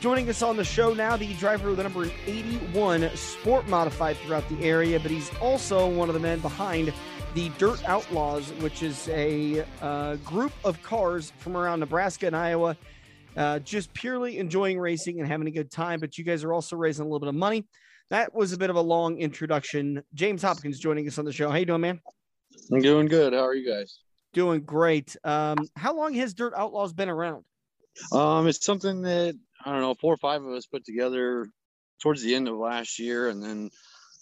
Joining us on the show now, the driver of the number 81 Sport Modified throughout the area, but he's also one of the men behind the Dirt Outlaws, which is a uh, group of cars from around Nebraska and Iowa, uh, just purely enjoying racing and having a good time. But you guys are also raising a little bit of money. That was a bit of a long introduction. James Hopkins joining us on the show. How you doing, man? I'm doing good. How are you guys? Doing great. Um, how long has Dirt Outlaws been around? Um, it's something that I don't know, four or five of us put together towards the end of last year, and then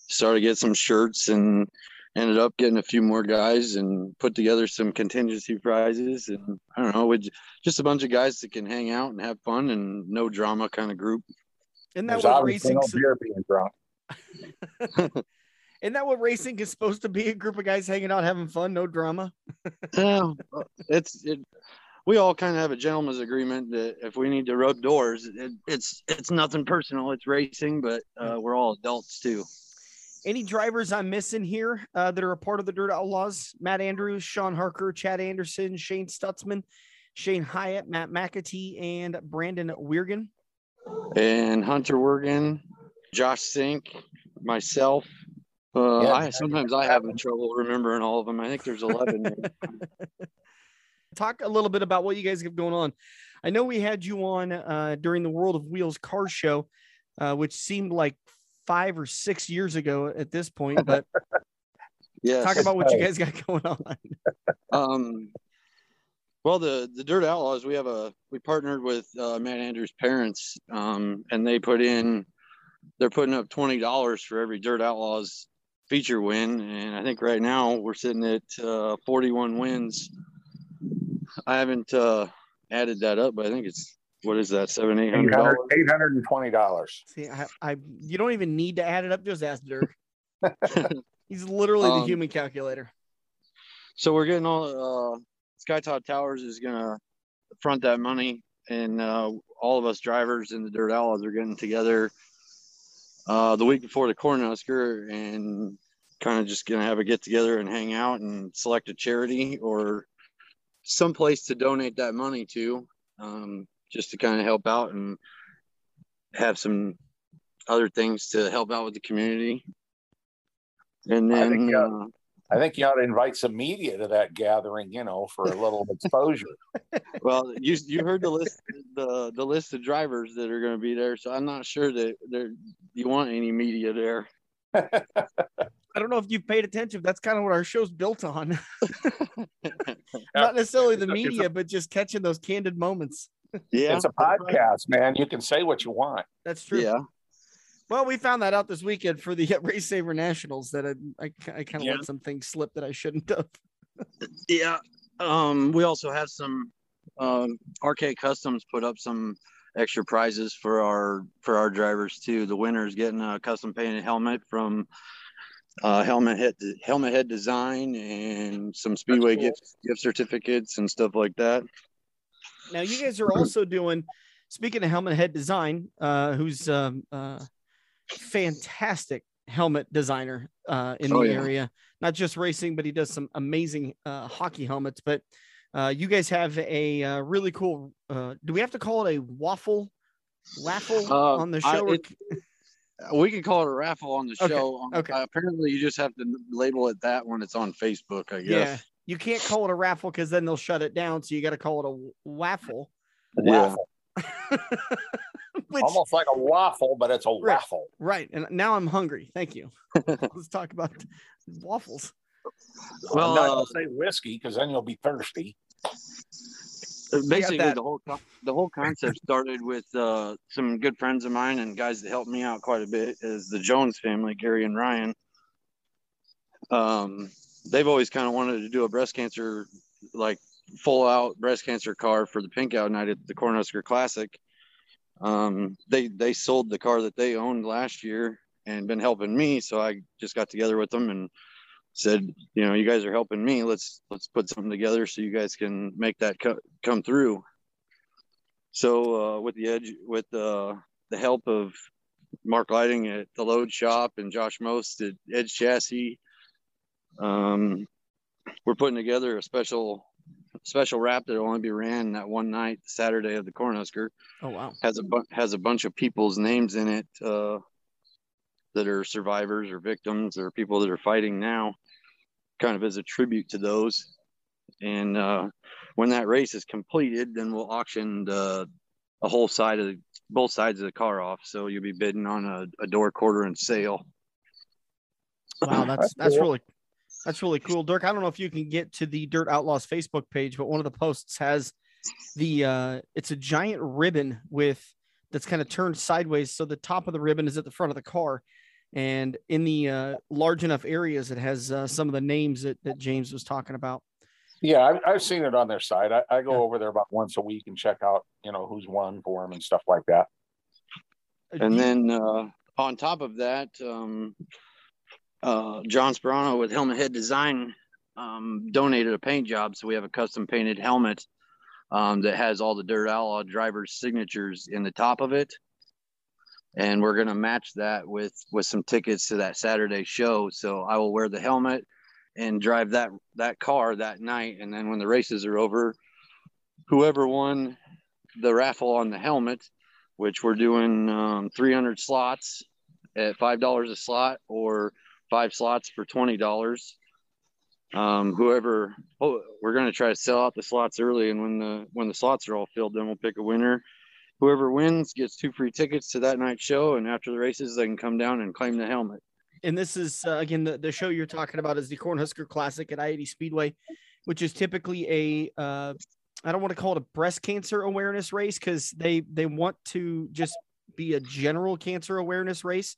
started to get some shirts and ended up getting a few more guys and put together some contingency prizes and I don't know, just a bunch of guys that can hang out and have fun and no drama kind of group. Isn't that what racing? No beer being drunk. Isn't that what racing is supposed to be? A group of guys hanging out, having fun, no drama. yeah, it's it, we all kind of have a gentleman's agreement that if we need to rub doors, it, it's it's nothing personal. It's racing, but uh, we're all adults too. Any drivers I'm missing here uh, that are a part of the Dirt Outlaws? Matt Andrews, Sean Harker, Chad Anderson, Shane Stutzman, Shane Hyatt, Matt McAtee, and Brandon Weirgan. And Hunter Wergen, Josh Sink, myself. Uh, yeah, I sometimes I have trouble remembering all of them. I think there's 11. talk a little bit about what you guys have going on. I know we had you on uh, during the World of Wheels car show, uh, which seemed like five or six years ago at this point, but yeah, talk about what you guys got going on. um, well, the the Dirt Outlaws, we have a we partnered with uh, Matt Andrews' parents, um, and they put in they're putting up twenty dollars for every Dirt Outlaws feature win, and I think right now we're sitting at uh, forty one wins I haven't uh, added that up, but I think it's what is that seven eight hundred dollars eight hundred and twenty dollars. See, I, I you don't even need to add it up. Just ask Dirk. He's literally um, the human calculator. So we're getting all uh, Sky Top Towers is gonna front that money, and uh, all of us drivers in the Dirt Outlaws are getting together uh, the week before the Cornhusker and kind of just gonna have a get together and hang out and select a charity or some place to donate that money to, um, just to kind of help out and have some other things to help out with the community. And then, I think, you ought, uh, I think you ought to invite some media to that gathering, you know, for a little exposure. well, you you heard the list the the list of drivers that are going to be there, so I'm not sure that there you want any media there. I don't know if you've paid attention. That's kind of what our show's built on. Not necessarily the media, but just catching those candid moments. Yeah, it's a podcast, man. You can say what you want. That's true. Yeah. Well, we found that out this weekend for the Race Saver Nationals that I, I, I kind of yeah. let some things slip that I shouldn't have. yeah. Um, we also have some um, RK Customs put up some extra prizes for our for our drivers too. The winners getting a custom painted helmet from uh, helmet head helmet head design and some speedway cool. gift gift certificates and stuff like that. Now you guys are also doing. Speaking of helmet head design, uh, who's um, uh, fantastic helmet designer uh, in the oh, yeah. area, not just racing, but he does some amazing uh, hockey helmets. But uh, you guys have a uh, really cool. Uh, do we have to call it a waffle? Waffle uh, on the show? I, it, we can call it a raffle on the show. Um, okay. Uh, apparently, you just have to label it that when it's on Facebook. I guess. Yeah. You can't call it a raffle because then they'll shut it down. So you got to call it a waffle. Yeah. Which, Almost like a waffle, but it's a right, waffle. Right. And now I'm hungry. Thank you. Let's talk about waffles. Well, I'm not uh, gonna say whiskey because then you'll be thirsty basically the whole the whole concept started with uh, some good friends of mine and guys that helped me out quite a bit is the Jones family, Gary and Ryan. Um, they've always kind of wanted to do a breast cancer like full out breast cancer car for the pink out night at the Cornhusker Classic. Um, they they sold the car that they owned last year and been helping me, so I just got together with them and said, you know, you guys are helping me. Let's let's put something together so you guys can make that co- come through. So uh, with the edge, with uh, the help of Mark Lighting at the Load Shop and Josh Most at Edge Chassis, um, we're putting together a special special wrap that'll only be ran that one night, Saturday of the Cornhusker. Oh wow! Has a bu- has a bunch of people's names in it uh, that are survivors or victims or people that are fighting now, kind of as a tribute to those. And uh, when that race is completed, then we'll auction the, a whole side of the, both sides of the car off. So you'll be bidding on a, a door quarter and sail. Wow, that's that's really that's really cool, Dirk. I don't know if you can get to the Dirt Outlaws Facebook page, but one of the posts has the uh it's a giant ribbon with that's kind of turned sideways so the top of the ribbon is at the front of the car and in the uh large enough areas it has uh, some of the names that, that james was talking about Yeah, I've, I've seen it on their site. I, I go Yeah. over there about once a week and check out, you know, who's won for them and stuff like that. And then uh, on top of that, um, uh, John Sperano with Helmet Head Design um, donated a paint job. So we have a custom painted helmet um, that has all the Dirt Outlaw drivers' signatures in the top of it. And we're going to match that with with some tickets to that Saturday show. So I will wear the helmet and drive that that car that night. And then when the races are over, whoever won the raffle on the helmet which we're doing um, 300 slots at five dollars a slot or five slots for twenty dollars. Um, whoever, oh, we're going to try to sell out the slots early, and when the when the slots are all filled, then we'll pick a winner. Whoever wins gets two free tickets to that night's show, and after the races, they can come down and claim the helmet. and this is uh, again the, the show you're talking about is the Cornhusker Classic at I-80 Speedway, which is typically a uh, I don't want to call it a breast cancer awareness race because they they want to just be a general cancer awareness race,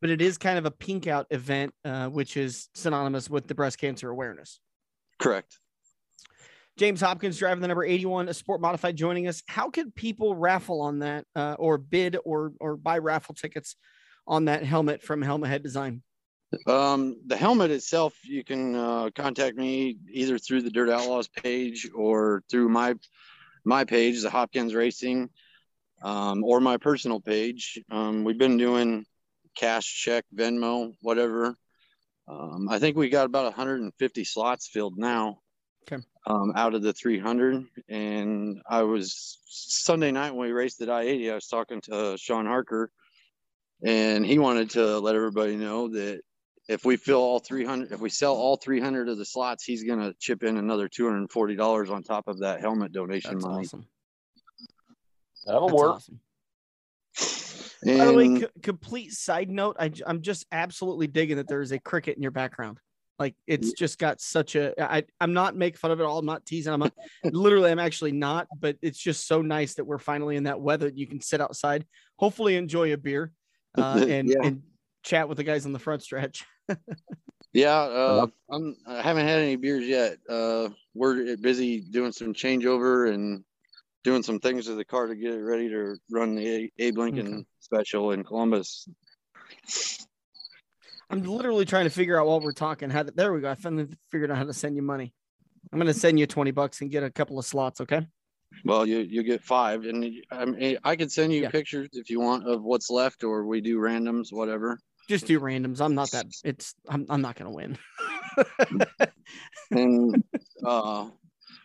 but it is kind of a pink out event, uh, which is synonymous with the breast cancer awareness. Correct. James Hopkins driving the number 81, a sport modified, joining us. How can people raffle on that uh, or bid or or buy raffle tickets on that helmet from Helmet Head Design? Um, the helmet itself, you can uh, contact me either through the Dirt Outlaws page or through my my page, the Hopkins Racing, um, or my personal page. Um, we've been doing cash, check, Venmo, whatever. Um, I think we got about 150 slots filled now. Okay. Um, out of the 300, and I was Sunday night when we raced at I-80. I was talking to Sean Harker, and he wanted to let everybody know that if we fill all 300 if we sell all 300 of the slots he's going to chip in another $240 on top of that helmet donation That's money awesome. That'll That's work. awesome. By the way, And- co- complete side note, I, am just absolutely digging that there is a cricket in your background. Like it's just got such a. I, I'm not making fun of it all. I'm not teasing. I'm not, literally, I'm actually not. But it's just so nice that we're finally in that weather. that You can sit outside, hopefully enjoy a beer, uh, and Yeah. and chat with the guys on the front stretch. yeah uh, I'm, i haven't had any beers yet uh, we're busy doing some changeover and doing some things to the car to get it ready to run the A- abe lincoln Okay. special in columbus I'm literally trying to figure out while we're talking how to. There we go. I finally figured out how to send you money. I'm gonna send you 20 bucks and get a couple of slots. Okay. well you you get five and i mean i could send you Yeah. pictures if you want of what's left or we do randoms whatever Just do randoms. I'm not that. It's. I'm. I'm not gonna win. and uh,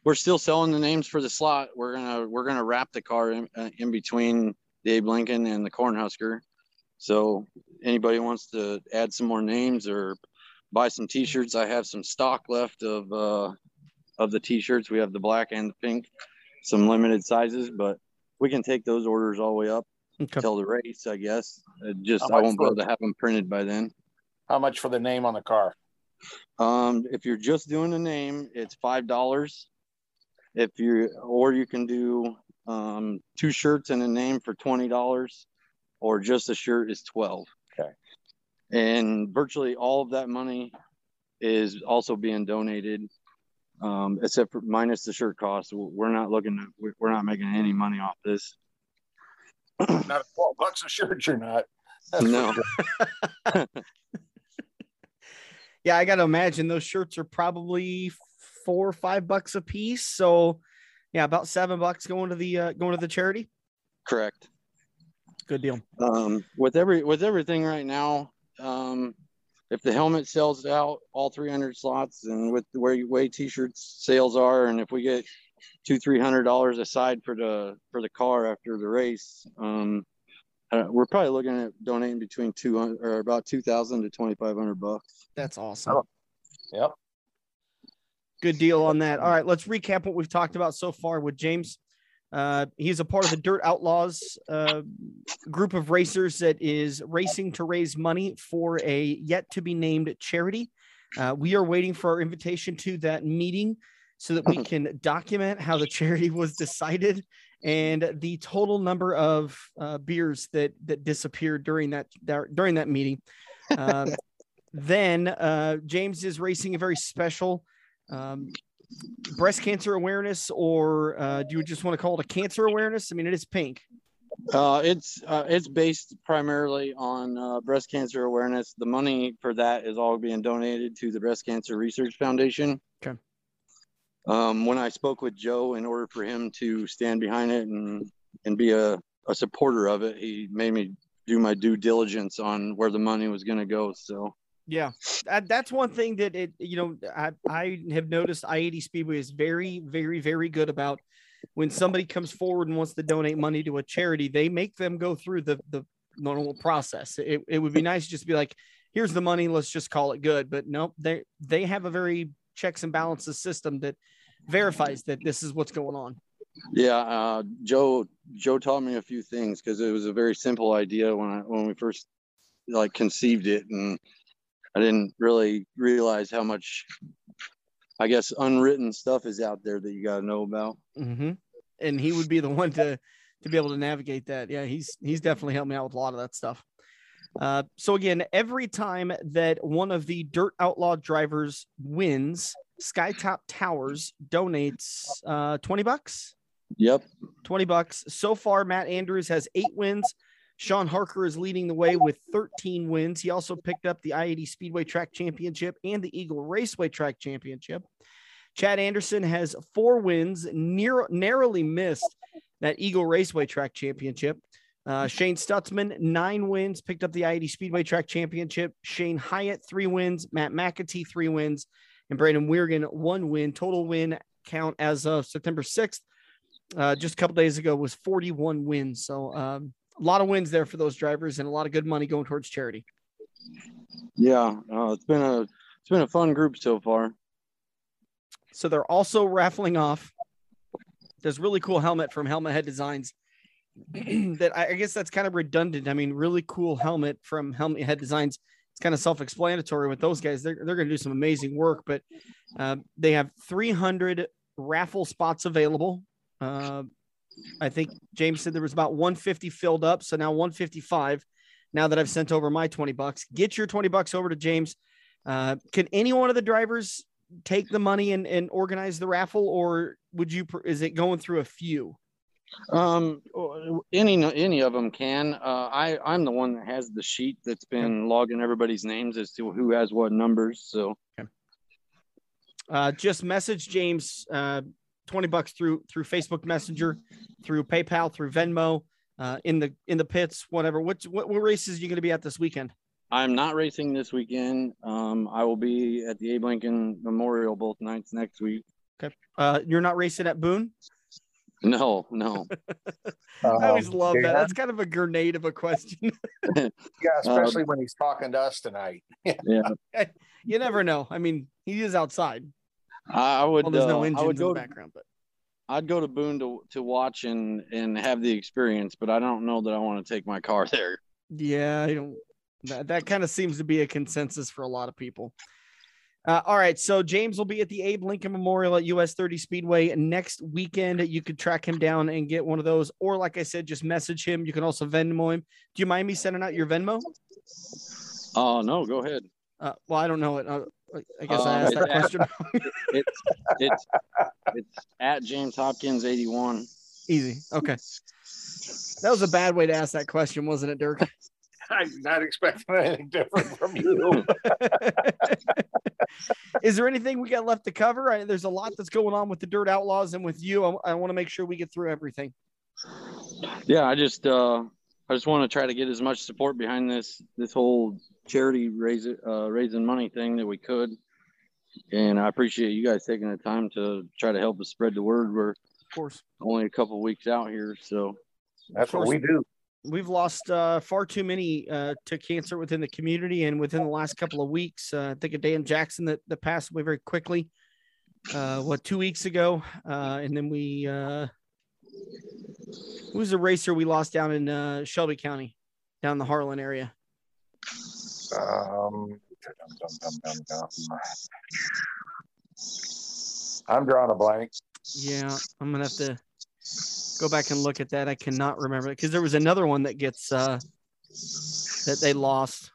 we're still selling the names for the slot. We're gonna we're gonna wrap the car in, uh, in between the Abe Lincoln and the Cornhusker. So anybody wants to add some more names or buy some T-shirts, I have some stock left of uh, of the T-shirts. We have the black and the pink, some limited sizes, but we can take those orders all the way up Okay. till the race, I guess. It just I won't be able to have them printed by then. How much for the name on the car? Um, if you're just doing a name, it's five dollars. If you or you can do um, two shirts and a name for twenty dollars, or just a shirt is twelve. Okay. And virtually all of that money is also being donated, um, except for minus the shirt cost. We're not looking. To, we're not making any money off this. Not twelve bucks a shirt, you're not. That's No. sure. Yeah, I got to imagine those shirts are probably four or five bucks a piece. So, yeah, about seven bucks going to the uh, going to the charity. Correct. Good deal. Um, with every with everything right now, um, if the helmet sells out all 300 slots, and with the way way t-shirts sales are, and if we get two three hundred dollars aside for the for the car after the race, um, uh, we're probably looking at donating between 200 or about 2,000 to 2,500 bucks. That's awesome. Oh. Yep. Good deal on that. All right, let's recap what we've talked about so far with James. Uh, he's a part of the Dirt Outlaws uh, group of racers that is racing to raise money for a yet to be named charity. Uh, we are waiting for our invitation to that meeting so that we can document how the charity was decided and the total number of uh, beers that that disappeared during that during that meeting. Um, then uh, James is racing a very special um, breast cancer awareness, or uh, do you just want to call it a cancer awareness? I mean, it is pink. Uh, it's uh, it's based primarily on uh, breast cancer awareness. The money for that is all being donated to the Breast Cancer Research Foundation. Okay. Um, when I spoke with Joe, in order for him to stand behind it and and be a, a supporter of it, he made me do my due diligence on where the money was going to go. So Yeah, that's one thing that it you know I I have noticed I eighty Speedway is very very very good about when somebody comes forward and wants to donate money to a charity, they make them go through the the normal process. It it would be nice just to be like, here's the money, let's just call it good. But nope, they they have a very checks and balances system that verifies that this is what's going on. Yeah, uh, Joe Joe taught me a few things because it was a very simple idea when I when we first like conceived it, and I didn't really realize how much, I guess, unwritten stuff is out there that you got to know about. hmm And he would be the one to to be able to navigate that. Yeah, he's he's definitely helped me out with a lot of that stuff. Uh, so again, every time that one of the Dirt Outlaw drivers wins, Skytop Towers donates uh, twenty bucks. Yep. 20 bucks. So far, Matt Andrews has eight wins. Sean Harker is leading the way with 13 wins. He also picked up the I 80 Speedway Track Championship and the Eagle Raceway Track Championship. Chad Anderson has four wins, near, narrowly missed that Eagle Raceway Track Championship. Uh, Shane Stutzman, nine wins, picked up the I 80 Speedway Track Championship. Shane Hyatt, three wins. Matt McAtee, three wins. And Brandon Weirgan, one win. Total win count as of September 6th uh, just a couple days ago was 41 wins. So um, a lot of wins there for those drivers and a lot of good money going towards charity. Yeah, uh, it's been a it's been a fun group so far. So they're also raffling off this really cool helmet from Helmet Head Designs. that I, I guess that's kind of redundant. I mean, really cool helmet from Helmet Head Designs. It's kind of self-explanatory with those guys. They're they're going to do some amazing work, but uh, they have 300 raffle spots available. Uh, I think James said there was about 150 filled up, so now 155. Now that I've sent over my 20 bucks, get your 20 bucks over to James. Uh, can any one of the drivers take the money and, and organize the raffle, or would you? Is it going through a few? Um, any any of them can. Uh, I I'm the one that has the sheet that's been logging everybody's names as to who has what numbers. So Uh, just message James uh, 20 bucks through through Facebook Messenger, through PayPal, through Venmo, uh, in the in the pits, whatever. What what, what races are you going to be at this weekend? I'm not racing this weekend. Um, I will be at the Abe Lincoln Memorial both nights next week. Okay. Uh, you're not racing at Boone? No, no. I always Um, love that. Dan? That's kind of a grenade of a question. Yeah, especially when he's talking to us tonight. Yeah, you never know. I mean, he is outside. I I would. Well, there's no uh, would in the background, but I'd go to Boone to to watch and and have the experience, but I don't know that I want to take my car there. yeah, I don't. That, that kind of seems to be a consensus for a lot of people. Uh, all right, so James will be at the Abe Lincoln Memorial at US 30 Speedway next weekend. You could track him down and get one of those, or like I said, just message him. You can also Venmo him. Do you mind me sending out your Venmo? Oh no, go ahead. Uh, well, I don't know it. I guess I Uh, asked that it's- question. It's it's it's at James Hopkins eighty one. Easy. Okay. That was a bad way to ask that question, wasn't it, Dirk? I did not expect anything different from you. Is there anything we got left to cover? I, there's a lot that's going on with the Dirt Outlaws and with you. I, I want to make sure we get through everything. Yeah, I just uh, I just want to try to get as much support behind this this whole charity raise uh, raising money thing that we could, and I appreciate you guys taking the time to try to help us spread the word. We're Of course, only a couple weeks out here, so That's what we do. we've lost uh, far too many uh, to cancer within the community, and within the last couple of weeks, uh, I think of Dan Jackson that, that passed away very quickly. Uh, what two weeks ago, uh, and then we uh, who the racer we lost down in uh, Shelby County, down the Harlan area. Um. I'm drawing a blank. Yeah, I'm gonna have to go back and look at that. I cannot remember it because there was another one that gets uh, that they lost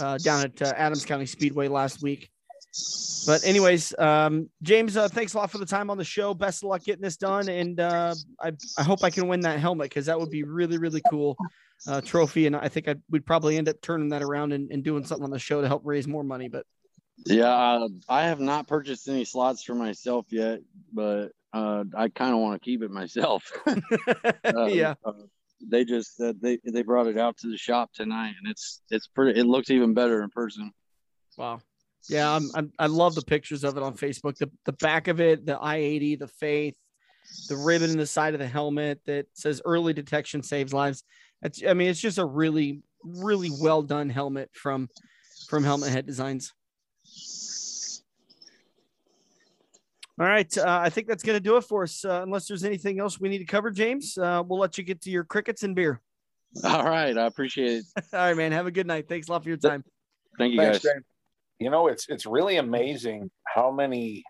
uh, down at uh, Adams County Speedway last week. But anyways, um, James, uh, thanks a lot for the time on the show. Best of luck getting this done, and uh, I I hope I can win that helmet because that would be really really cool uh, trophy, and I think I would probably end up turning that around and, and doing something on the show to help raise more money. But yeah, uh, I have not purchased any slots for myself yet, but uh, I kind of want to keep it myself. Uh, yeah, uh, they just uh, they they brought it out to the shop tonight, and it's it's pretty. It looks even better in person. Wow. Yeah, I'm, I'm, I love the pictures of it on Facebook. The the back of it, the I-80, the Faith, the ribbon in the side of the helmet that says "Early Detection Saves Lives." It's, I mean, it's just a really, really well done helmet from from Helmet Head Designs. All right, uh, I think that's going to do it for us. Uh, unless there's anything else we need to cover, James, uh, we'll let you get to your crickets and beer. All right, I appreciate it. All right, man. Have a good night. Thanks a lot for your time. Thank you Thanks, guys. James. You know, it's it's really amazing how many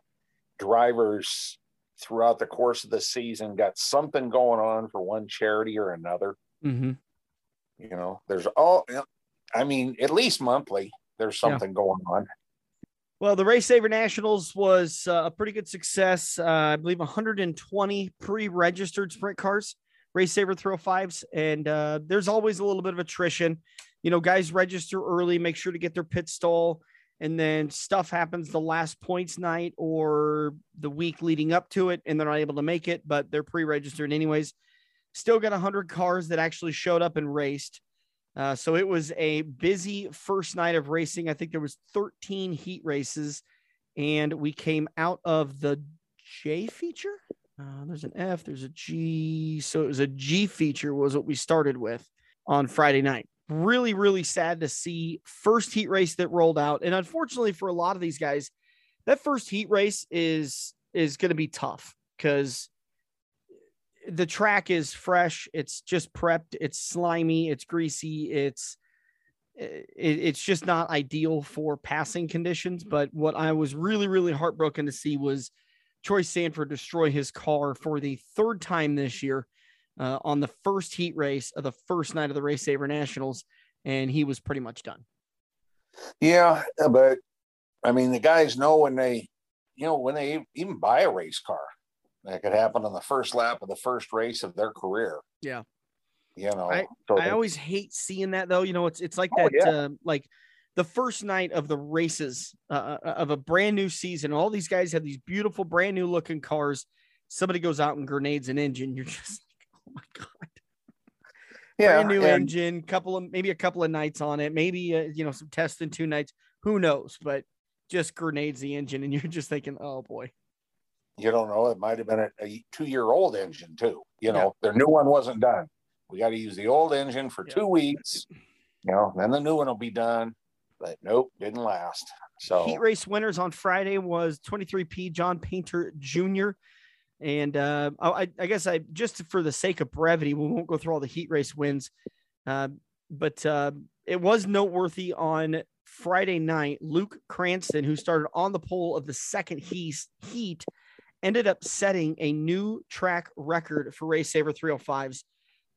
drivers throughout the course of the season got something going on for one charity or another. Mm-hmm. You know, there's all I mean, at least monthly, there's Yeah. something going on. Well, the Race Saver Nationals was uh, a pretty good success. Uh, I believe 120 pre-registered sprint cars, Race Saver 305s, and uh, there's always a little bit of attrition. You know, guys register early, make sure to get their pit stall, and then stuff happens the last points night or the week leading up to it, and they're not able to make it, but they're pre-registered anyways. Still got 100 cars that actually showed up and raced. Uh, so it was a busy first night of racing. I think there was 13 heat races, and we came out of the J feature. Uh, there's an F, there's a G. So it was a G feature was what we started with on Friday night. Really, really sad to see first heat race that rolled out, and unfortunately for a lot of these guys, that first heat race is is going to be tough because the track is fresh it's just prepped it's slimy it's greasy it's eh, it, it's just not ideal for passing conditions. Mm-hmm. But what i was really really heartbroken to see was troy sanford destroy his car for the third time this year uh, on the first heat race of the first night of the race saver nationals and he was pretty much done Yeah, but I mean, the guys know when they, you know, when they even buy a race car, that could happen on the first lap of the first race of their career. Yeah. You know, I- so I they- always hate seeing that though. You know, it's it's like Oh, that, yeah. uh, like the first night of the races uh, uh, of a brand new season. All these guys have these beautiful, brand new looking cars. Somebody goes out and grenades an engine. You're just oh my god, yeah, brand new and- engine, couple of maybe a couple of nights on it, maybe uh, you know some testing two nights. Who knows? But just grenades the engine, and you're just thinking, oh boy. you don't know. It might have been a, a two-year-old engine too. You know, their new one wasn't done. We got to use the old engine for Yeah. two weeks. You know, then the new one will be done. But nope, didn't last. So Heat race winners on Friday was 23P John Painter Jr. And uh, I, I guess I just for the sake of brevity, we won't go through all the heat race wins. Uh, but uh, it was noteworthy on Friday night. Luke Cranston, who started on the pole of the second heat, heat ended up setting a new track record for Race Saver 305s,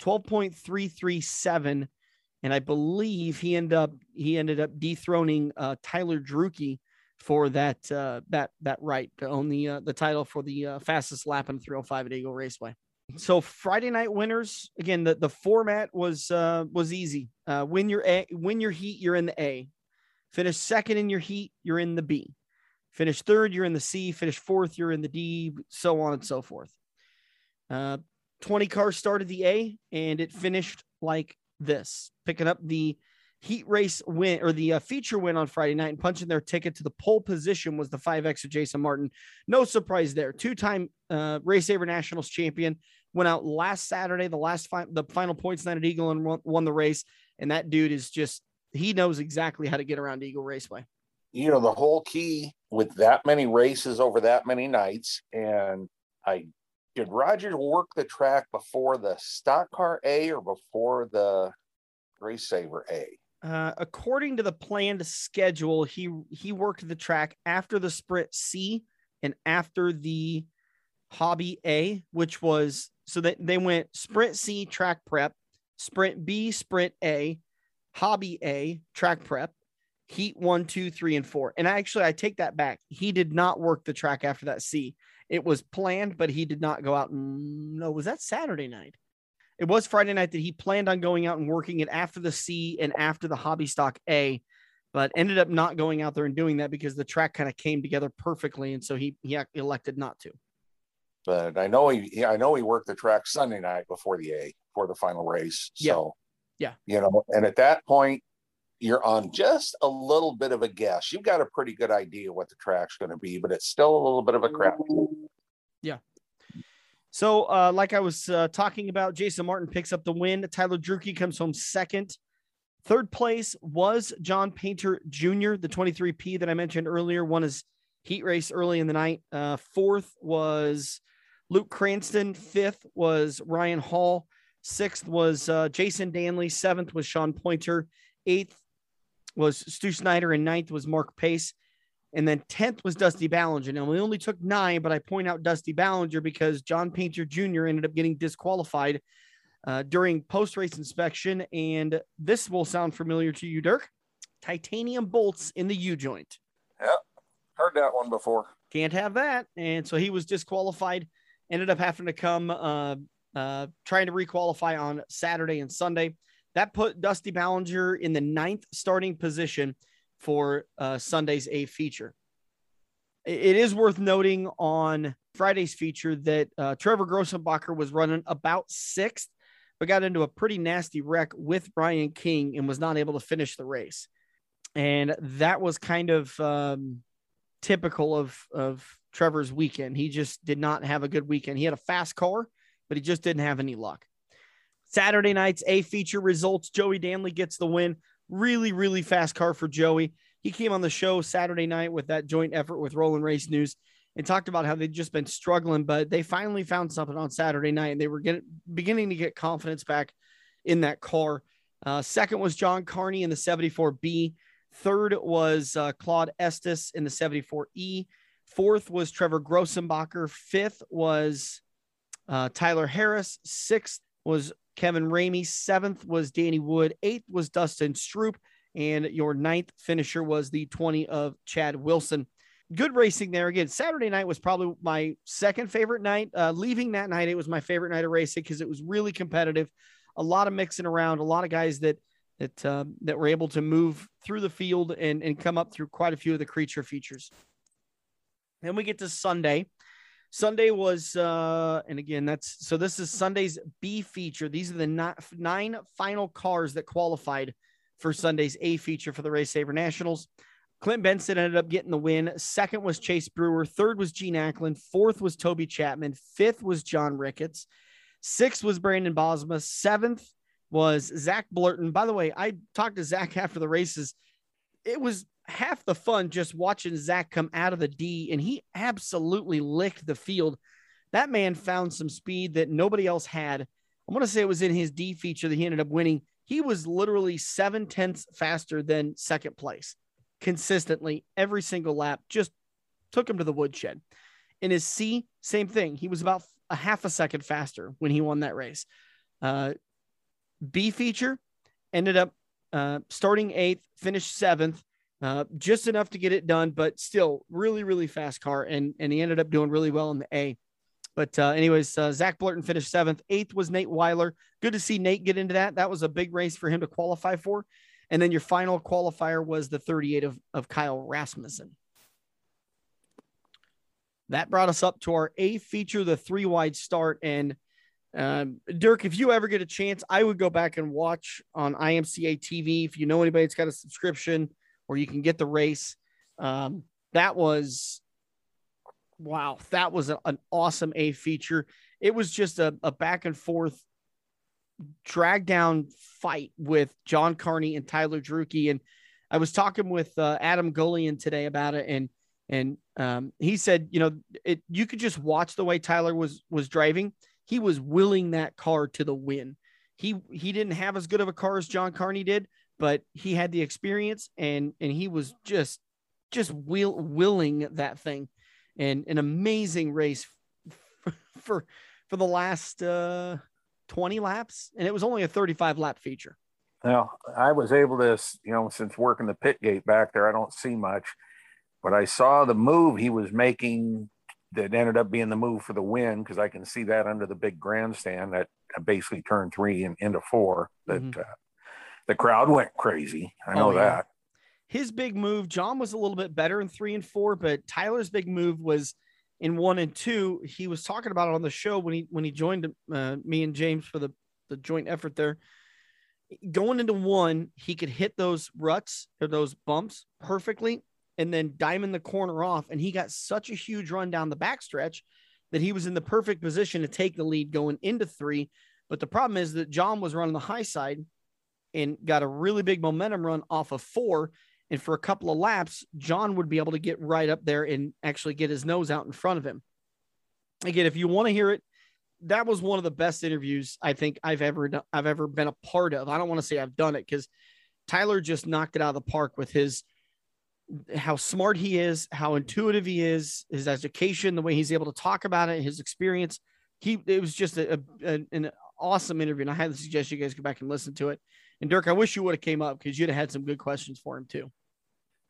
12.337. And I believe he ended up he ended up dethroning uh, Tyler Drueke for that uh, that that right to own the uh, the title for the uh, fastest lap in 305 at Eagle Raceway. So Friday night winners again. The, the format was uh, was easy. Uh, win your A, win your heat, you're in the A. Finish second in your heat, you're in the B. Finish third, you're in the C. Finish fourth, you're in the D. So on and so forth. Uh, 20 cars started the A, and it finished like this, picking up the heat race win or the uh, feature win on Friday night and punching their ticket to the pole position was the 5X of Jason Martin. No surprise there. Two time uh, Race Saver Nationals champion went out last Saturday, the last fi- the final points night at Eagle and won, won the race. And that dude is just, he knows exactly how to get around Eagle Raceway. You know, the whole key with that many races over that many nights, and I did Roger work the track before the stock car A or before the race saver A? Uh, according to the planned schedule, he he worked the track after the sprint C and after the hobby A, which was so that they went sprint C track prep, sprint B sprint A, hobby A track prep, heat one, two, three, and four. And actually, I take that back. He did not work the track after that C. It was planned, but he did not go out. And, no, was that Saturday night? It was Friday night that he planned on going out and working it after the C and after the hobby stock A, but ended up not going out there and doing that because the track kind of came together perfectly, and so he he elected not to. But I know he I know he worked the track Sunday night before the A for the final race. So yeah, you know, and at that point, you're on just a little bit of a guess. You've got a pretty good idea what the track's going to be, but it's still a little bit of a crap. Yeah. So, uh, like I was uh, talking about, Jason Martin picks up the win. Tyler Drueke comes home second. Third place was John Painter Jr., the 23P that I mentioned earlier, won his heat race early in the night. Uh, fourth was Luke Cranston. Fifth was Ryan Hall. Sixth was uh, Jason Danley. Seventh was Sean Pointer. Eighth was Stu Snyder, and ninth was Mark Pace. And then 10th was Dusty Ballinger. Now, we only took nine, but I point out Dusty Ballinger because John Painter Jr. ended up getting disqualified uh, during post race inspection. And this will sound familiar to you, Dirk titanium bolts in the U joint. Yep. Heard that one before. Can't have that. And so he was disqualified, ended up having to come uh, uh, trying to requalify on Saturday and Sunday. That put Dusty Ballinger in the ninth starting position for uh, Sunday's A feature. It is worth noting on Friday's feature that uh, Trevor Grossenbacher was running about sixth, but got into a pretty nasty wreck with Brian King and was not able to finish the race. And that was kind of um, typical of, of Trevor's weekend. He just did not have a good weekend. He had a fast car, but he just didn't have any luck. Saturday night's A feature results. Joey Danley gets the win Really, really fast car for Joey. He came on the show Saturday night with that joint effort with Roland Race News and talked about how they'd just been struggling, but they finally found something on Saturday night and they were getting, beginning to get confidence back in that car. Uh, second was John Carney in the 74B. Third was uh, Claude Estes in the 74E. Fourth was Trevor Grossenbacher. Fifth was uh, Tyler Harris. Sixth was Kevin Ramey. Seventh was Danny Wood. Eighth was Dustin Stroop. And your ninth finisher was the 20 of Chad Wilson. Good racing there. Again, Saturday night was probably my second favorite night. Uh, leaving that night, it was my favorite night of racing because it was really competitive. A lot of mixing around, a lot of guys that that uh, that were able to move through the field and, and come up through quite a few of the creature features. Then we get to Sunday. Sunday was, uh, and again, that's so this is Sunday's B feature. These are the nine final cars that qualified for Sunday's A feature for the Race Saver Nationals. Clint Benson ended up getting the win. Second was Chase Brewer. Third was Gene Ackland. Fourth was Toby Chapman. Fifth was John Ricketts. Sixth was Brandon Bosma. Seventh was Zach Blurton. By the way, I talked to Zach after the races. It was half the fun just watching Zach come out of the D, and he absolutely licked the field. That man found some speed that nobody else had. I want to say it was in his D feature that he ended up winning. He was literally seven tenths faster than second place consistently every single lap, just took him to the woodshed. In his C, same thing. He was about a half a second faster when he won that race. Uh, B feature ended up uh, starting eighth, finished seventh, uh, just enough to get it done, but still really, really fast car. And, and he ended up doing really well in the A. But uh, anyways, uh, Zach Blurton finished seventh. Eighth was Nate Weiler. Good to see Nate get into that. That was a big race for him to qualify for. And then your final qualifier was the 38 of, of Kyle Rasmussen. That brought us up to our A feature, the three wide start. And um, Dirk, if you ever get a chance, I would go back and watch on IMCA TV. If you know anybody that's got a subscription or you can get the race, um, that was wow, that was a, an awesome A feature. It was just a, a back and forth drag down fight with John Carney and Tyler Drueke. And I was talking with uh, Adam Gullion today about it, and and um, he said, you know, it you could just watch the way Tyler was was driving. He was willing that car to the win. He he didn't have as good of a car as John Carney did, but he had the experience and and he was just just will, willing that thing. And an amazing race for for, for the last uh 20 laps, and it was only a 35 lap feature. Well, I was able to, you know, since working the pit gate back there, I don't see much, but I saw the move he was making that ended up being the move for the win because I can see that under the big grandstand that basically turned three and into four. That mm-hmm. uh, the crowd went crazy. I know oh, yeah. that. His big move, John was a little bit better in three and four, but Tyler's big move was in one and two, he was talking about it on the show when he when he joined uh, me and James for the the joint effort there. Going into one, he could hit those ruts or those bumps perfectly, and then diamond the corner off. And he got such a huge run down the backstretch that he was in the perfect position to take the lead going into three. But the problem is that John was running the high side and got a really big momentum run off of four. And for a couple of laps, John would be able to get right up there and actually get his nose out in front of him. Again, if you want to hear it, that was one of the best interviews I think I've ever done, I've ever been a part of. I don't want to say I've done it because Tyler just knocked it out of the park with his how smart he is, how intuitive he is, his education, the way he's able to talk about it, his experience. He it was just a, a an awesome interview, and I to suggest you guys go back and listen to it. And Dirk, I wish you would have came up because you'd have had some good questions for him too.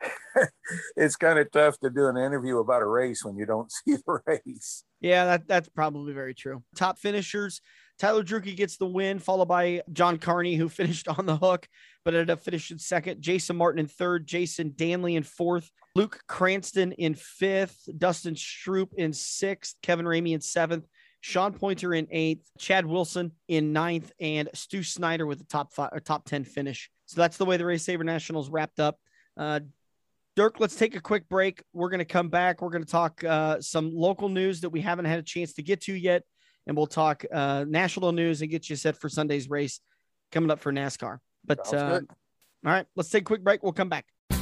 it's kind of tough to do an interview about a race when you don't see the race. Yeah, that, that's probably very true. Top finishers. Tyler Drueke gets the win, followed by John Carney, who finished on the hook, but ended up finishing second. Jason Martin in third, Jason Danley in fourth, Luke Cranston in fifth, Dustin Stroop in sixth, Kevin Ramey in seventh, Sean Pointer in eighth, Chad Wilson in ninth, and Stu Snyder with the top five or top 10 finish. So that's the way the Race Saver Nationals wrapped up. Uh, Dirk, let's take a quick break. We're going to come back. We're going to talk uh, some local news that we haven't had a chance to get to yet. And we'll talk uh, national news and get you set for Sunday's race coming up for NASCAR. But uh, all right, let's take a quick break. We'll come back.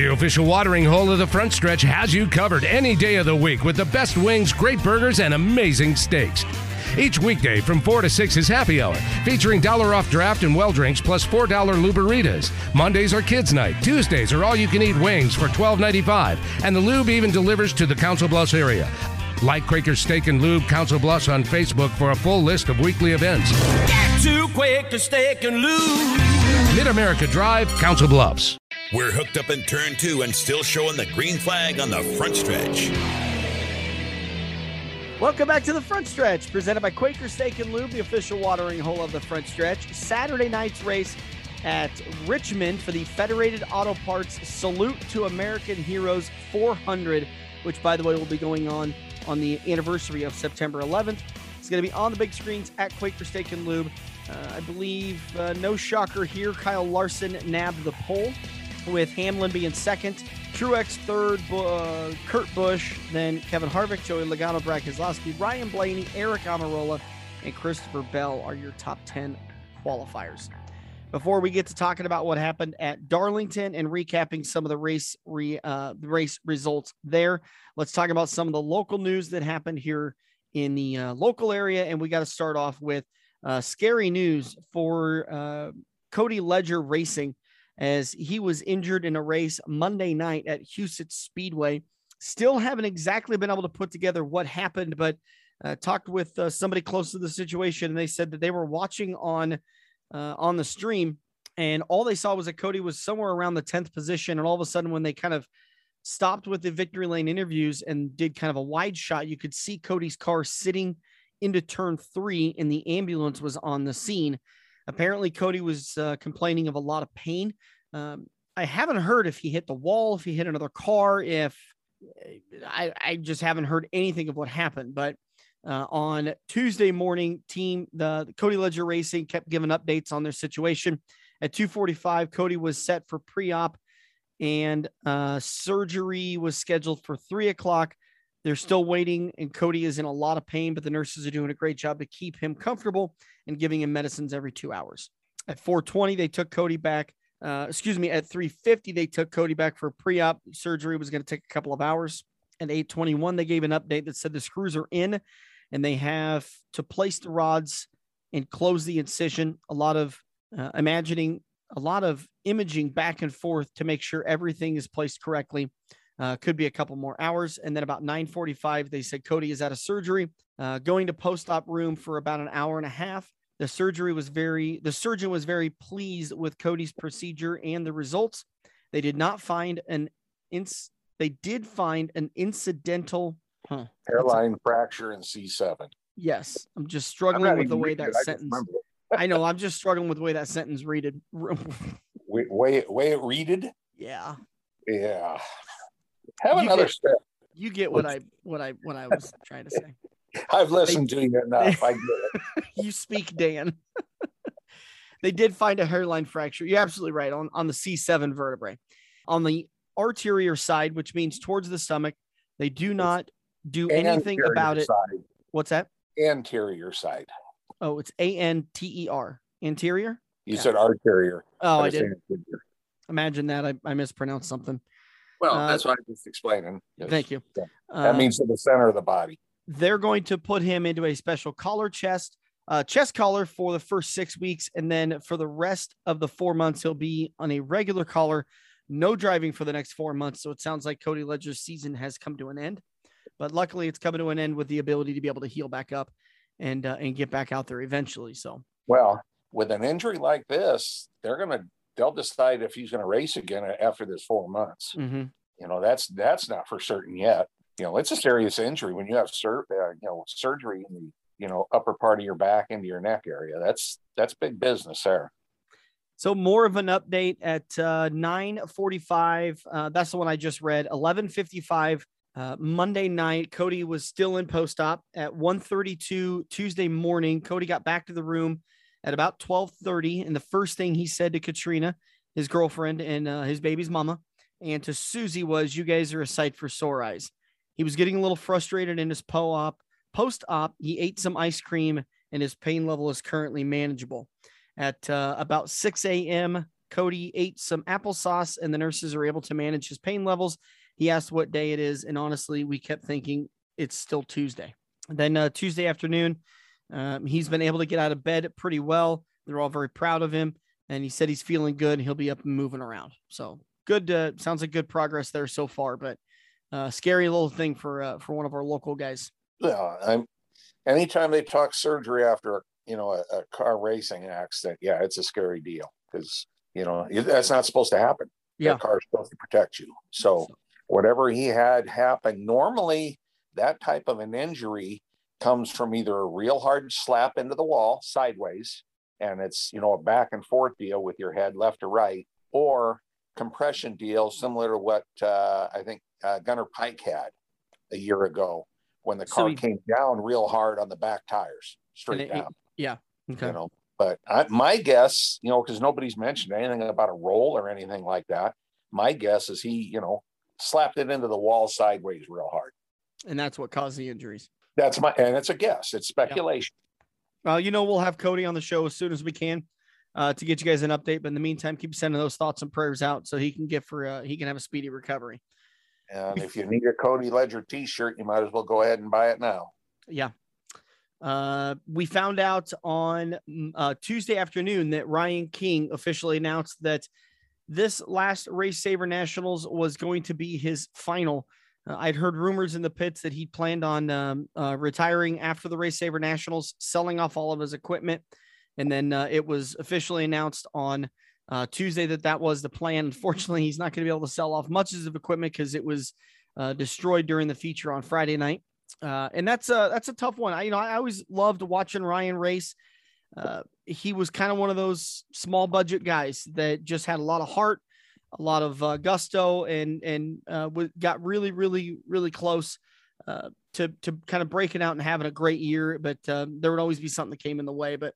The official watering hole of the front stretch has you covered any day of the week with the best wings, great burgers, and amazing steaks. Each weekday from 4 to 6 is happy hour, featuring dollar off draft and well drinks plus $4 luberitas. Mondays are kids' night. Tuesdays are all you can eat wings for $12.95. And the lube even delivers to the Council Bluffs area. Like Quaker Steak and Lube Council Bluffs on Facebook for a full list of weekly events. Get to Quaker Steak and Lube. Mid America Drive, Council Bluffs. We're hooked up in turn two and still showing the green flag on the front stretch. Welcome back to the front stretch, presented by Quaker Steak and Lube, the official watering hole of the front stretch. Saturday night's race at Richmond for the Federated Auto Parts Salute to American Heroes 400, which, by the way, will be going on on the anniversary of September 11th. It's going to be on the big screens at Quaker Steak and Lube. Uh, I believe, uh, no shocker here, Kyle Larson nabbed the pole with Hamlin being second, Truex third, uh, Kurt Busch, then Kevin Harvick, Joey Logano, Brad Keselowski, Ryan Blaney, Aric Almirola, and Christopher Bell are your top 10 qualifiers. before we get to talking about what happened at Darlington and recapping some of the race re, uh, race results there, let's talk about some of the local news that happened here in the uh, local area. And we got to start off with uh, scary news for uh, Cody Ledger Racing as he was injured in a race Monday night at Huset's Speedway. Still haven't exactly been able to put together what happened, but uh, talked with uh, somebody close to the situation, and they said that they were watching on uh, on the stream, and all they saw was that Cody was somewhere around the tenth position, and all of a sudden, when they kind of stopped with the victory lane interviews and did kind of a wide shot, you could see Cody's car sitting into turn three, and the ambulance was on the scene. Apparently, Cody was uh, complaining of a lot of pain. Um, I haven't heard if he hit the wall, if he hit another car, if I, I just haven't heard anything of what happened. But uh, on Tuesday morning, team the, the Cody Ledger Racing kept giving updates on their situation. At 2:45, Cody was set for pre-op, and uh, surgery was scheduled for three o'clock. They're still waiting, and Cody is in a lot of pain, but the nurses are doing a great job to keep him comfortable and giving him medicines every two hours. At 4:20, they took Cody back. Uh, excuse me, at 3:50, they took Cody back for pre-op surgery. Was going to take a couple of hours. At 8:21, they gave an update that said the screws are in and they have to place the rods and close the incision. A lot of uh, imagining, a lot of imaging back and forth to make sure everything is placed correctly. Uh, could be a couple more hours. And then about 9:45, they said Cody is out of surgery, uh, going to post-op room for about an hour and a half. The surgery was very, the surgeon was very pleased with Cody's procedure and the results. They did not find an ins, they did find an incidental Huh. Hairline fracture in C7. Yes. I'm just struggling with the way that sentence. I know. I'm just struggling with the way that sentence readed. way, way, way it readed? Yeah. Yeah. Have you another get, step. You get what I what I what I was trying to say. I've listened they, to you enough. I get it. you speak, Dan. they did find a hairline fracture. You're absolutely right on, on the C7 vertebrae. On the arterial side, which means towards the stomach, they do not do anything about it. Side. What's that? Anterior side. Oh, it's A N T E R. Anterior? You yeah. said arterior. Oh, I, did. Imagine that. I, I mispronounced something. Well, uh, that's why I'm just explaining. Thank you. Yeah. That uh, means to the center of the body. They're going to put him into a special collar chest, uh, chest collar for the first six weeks. And then for the rest of the four months, he'll be on a regular collar, no driving for the next four months. So it sounds like Cody Ledger's season has come to an end. But luckily, it's coming to an end with the ability to be able to heal back up and uh, and get back out there eventually. So well, with an injury like this, they're gonna they'll decide if he's going to race again after this four months. Mm-hmm. You know, that's that's not for certain yet. You know, it's a serious injury when you have sur- uh, you know surgery in the you know upper part of your back into your neck area. That's that's big business there. So more of an update at uh, 9:45. Uh, that's the one I just read. 11:55 uh, Monday night, Cody was still in post-op at 1:32 Tuesday morning. Cody got back to the room at about 12:30, and the first thing he said to Katrina, his girlfriend, and uh, his baby's mama, and to Susie was, "You guys are a sight for sore eyes." He was getting a little frustrated in his po-op. Post-op, he ate some ice cream, and his pain level is currently manageable. At uh, about 6 a.m., Cody ate some applesauce, and the nurses are able to manage his pain levels he asked what day it is, and honestly, we kept thinking it's still Tuesday. Then uh, Tuesday afternoon, um, he's been able to get out of bed pretty well. They're all very proud of him, and he said he's feeling good. And he'll be up and moving around. So good. Uh, sounds like good progress there so far, but uh, scary little thing for uh, for one of our local guys. Yeah, I'm. Anytime they talk surgery after you know a, a car racing accident, yeah, it's a scary deal because you know that's not supposed to happen. Yeah, car is supposed to protect you. So whatever he had happen. Normally, that type of an injury comes from either a real hard slap into the wall sideways, and it's you know a back and forth deal with your head left or right, or compression deal similar to what uh, I think uh, Gunner Pike had a year ago when the car so he, came down real hard on the back tires straight down. It, yeah. Okay. You know, but I, my guess, you know, because nobody's mentioned anything about a roll or anything like that. My guess is he, you know, slapped it into the wall sideways real hard. And that's what caused the injuries. That's my, and it's a guess, it's speculation. Yeah. Well, you know, we'll have Cody on the show as soon as we can. uh, to get you guys an update. But in the meantime, keep sending those thoughts and prayers out so he can get for uh, he can have a speedy recovery. And if you need a Cody Ledger T-shirt, you might as well go ahead and buy it now. Yeah. Uh, we found out on mm, uh, Tuesday afternoon that Ryan King officially announced that this last Race Saver Nationals was going to be his final. Uh, I'd heard rumors in the pits that he planned on um, uh, retiring after the Race Saver Nationals, selling off all of his equipment. And then uh, it was officially announced on uh, Tuesday that that was the plan. Unfortunately, he's not going to be able to sell off much of equipment because it was uh, destroyed during the feature on Friday night. And that's a that's a tough one. I you know I always loved watching Ryan race. He was kind of one of those small budget guys that just had a lot of heart, a lot of uh, gusto, and and uh, got really really really close uh, to to kind of breaking out and having a great year. But uh, there would always be something that came in the way. But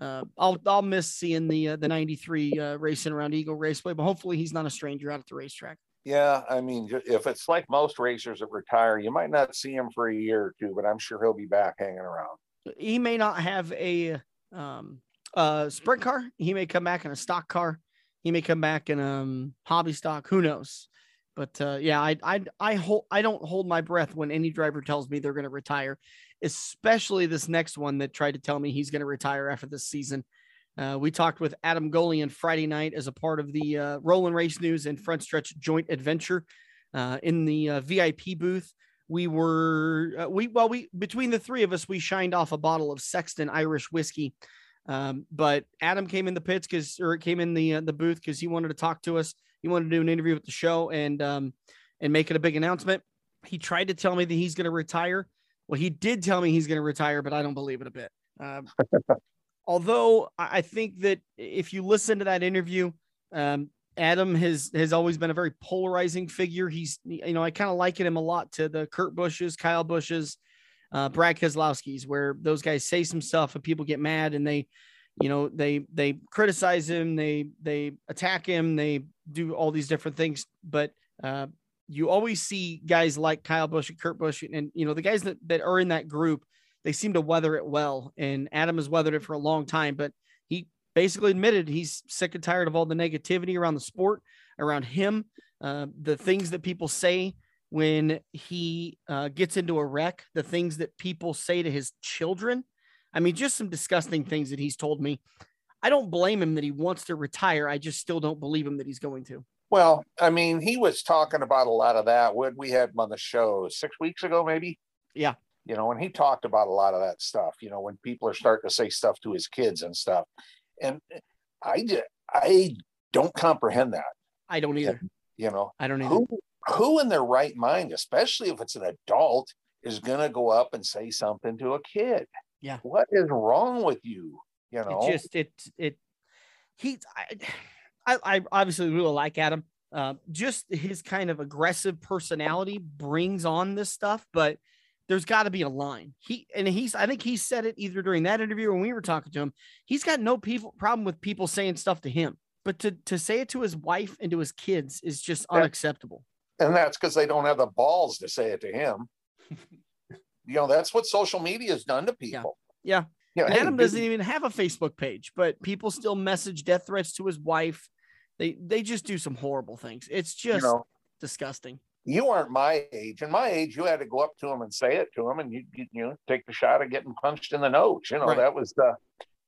uh, I'll I'll miss seeing the uh, the '93 uh, racing around Eagle Raceway, but hopefully he's not a stranger out at the racetrack. Yeah, I mean, if it's like most racers that retire, you might not see him for a year or two, but I'm sure he'll be back hanging around. He may not have a um, a sprint car. He may come back in a stock car. He may come back in um, hobby stock. Who knows? But uh, yeah, I I I hold I don't hold my breath when any driver tells me they're going to retire especially this next one that tried to tell me he's going to retire after this season. Uh, we talked with Adam Golian Friday night as a part of the uh, Roland Race News and Front Stretch joint adventure uh, in the uh, VIP booth. We were uh, we well we between the three of us we shined off a bottle of Sexton Irish whiskey, um, but Adam came in the pits because or came in the uh, the booth because he wanted to talk to us. He wanted to do an interview with the show and um, and make it a big announcement. He tried to tell me that he's going to retire. Well, he did tell me he's going to retire, but I don't believe it a bit. Um, although I think that if you listen to that interview, um, Adam has has always been a very polarizing figure. He's you know I kind of liken him a lot to the Kurt Busches, Kyle Busches, uh, Brad Keselowski's, where those guys say some stuff and people get mad and they, you know, they they criticize him, they they attack him, they do all these different things, but uh, you always see guys like Kyle Busch and Kurt Busch, and you know the guys that, that are in that group, they seem to weather it well. And Adam has weathered it for a long time, but he basically admitted he's sick and tired of all the negativity around the sport, around him, uh, the things that people say when he uh, gets into a wreck, the things that people say to his children. I mean, just some disgusting things that he's told me. I don't blame him that he wants to retire. I just still don't believe him that he's going to. Well, I mean, he was talking about a lot of that when we had him on the show six weeks ago, maybe. Yeah. You know, and he talked about a lot of that stuff, you know, when people are starting to say stuff to his kids and stuff. And I I don't comprehend that. I don't either. And, you know, I don't either. Who, who in their right mind, especially if it's an adult, is going to go up and say something to a kid? Yeah. What is wrong with you? You know, it just, it, it, he, I, I, I obviously really like Adam. Uh, just his kind of aggressive personality brings on this stuff, but there's got to be a line. He and he's I think he said it either during that interview when we were talking to him. He's got no people problem with people saying stuff to him, but to to say it to his wife and to his kids is just unacceptable. And that's because they don't have the balls to say it to him. you know, that's what social media has done to people. Yeah. yeah. yeah hey, Adam doesn't even have a Facebook page, but people still message death threats to his wife they they just do some horrible things. It's just you know, disgusting. You aren't my age. In my age, you had to go up to him and say it to him, and you you, you know take the shot of getting punched in the nose. You know right. that was the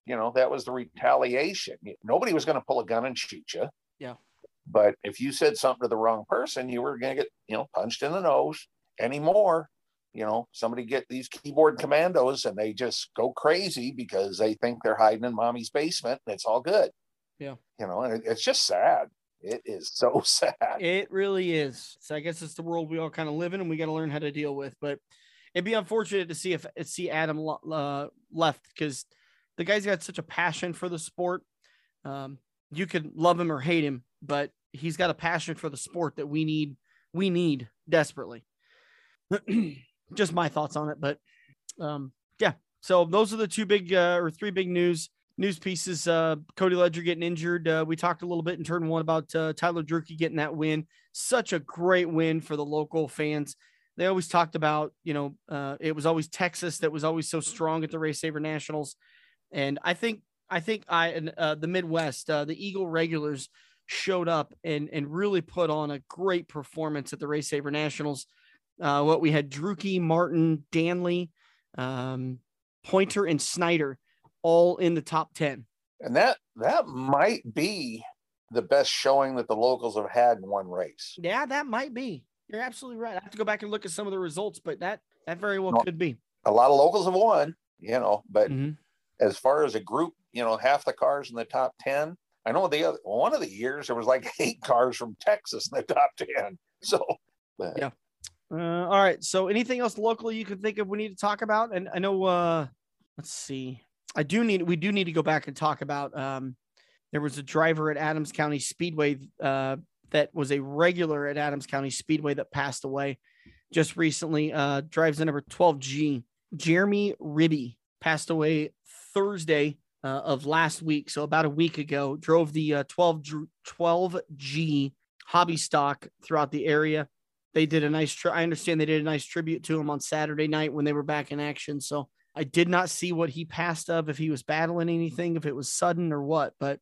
you know that was the retaliation. Nobody was going to pull a gun and shoot you. Yeah. But if you said something to the wrong person, you were going to get you know punched in the nose. Anymore, you know, somebody get these keyboard commandos and they just go crazy because they think they're hiding in mommy's basement and it's all good. Yeah. You know, and it, it's just sad. It is so sad. It really is. So I guess it's the world we all kind of live in and we got to learn how to deal with. But it'd be unfortunate to see if see Adam uh, left because the guy's got such a passion for the sport. Um, you could love him or hate him, but he's got a passion for the sport that we need. We need desperately. Just my thoughts on it, but um, yeah. So those are the two big uh, or three big news news pieces. Uh, Cody Ledger getting injured. Uh, we talked a little bit in turn one about uh, Tyler Drueke getting that win. Such a great win for the local fans. They always talked about, you know, uh, it was always Texas that was always so strong at the Race Saver Nationals. And I think I think I uh, the Midwest, uh, the Eagle regulars showed up and and really put on a great performance at the Race Saver Nationals. Uh, what we had Drueke, Martin, Danley, um, Pointer, and Snyder all in the top 10. And that that might be the best showing that the locals have had in one race. Yeah, that might be. You're absolutely right. I have to go back and look at some of the results, but that that very well could be. A lot of locals have won, you know, but mm-hmm. as far as a group, you know, half the cars in the top 10. I know the other one of the years there was like eight cars from Texas in the top 10. So but. yeah. Uh, all right. So anything else locally you can think of we need to talk about? And I know uh let's see. I do need we do need to go back and talk about um there was a driver at Adams County Speedway uh that was a regular at Adams County Speedway that passed away just recently. Uh drives the number 12G. Jeremy Ribby passed away Thursday uh, of last week, so about a week ago, drove the uh, 12 12G hobby stock throughout the area. They did a nice. Tri- I understand they did a nice tribute to him on Saturday night when they were back in action. So I did not see what he passed of, if he was battling anything, if it was sudden or what, but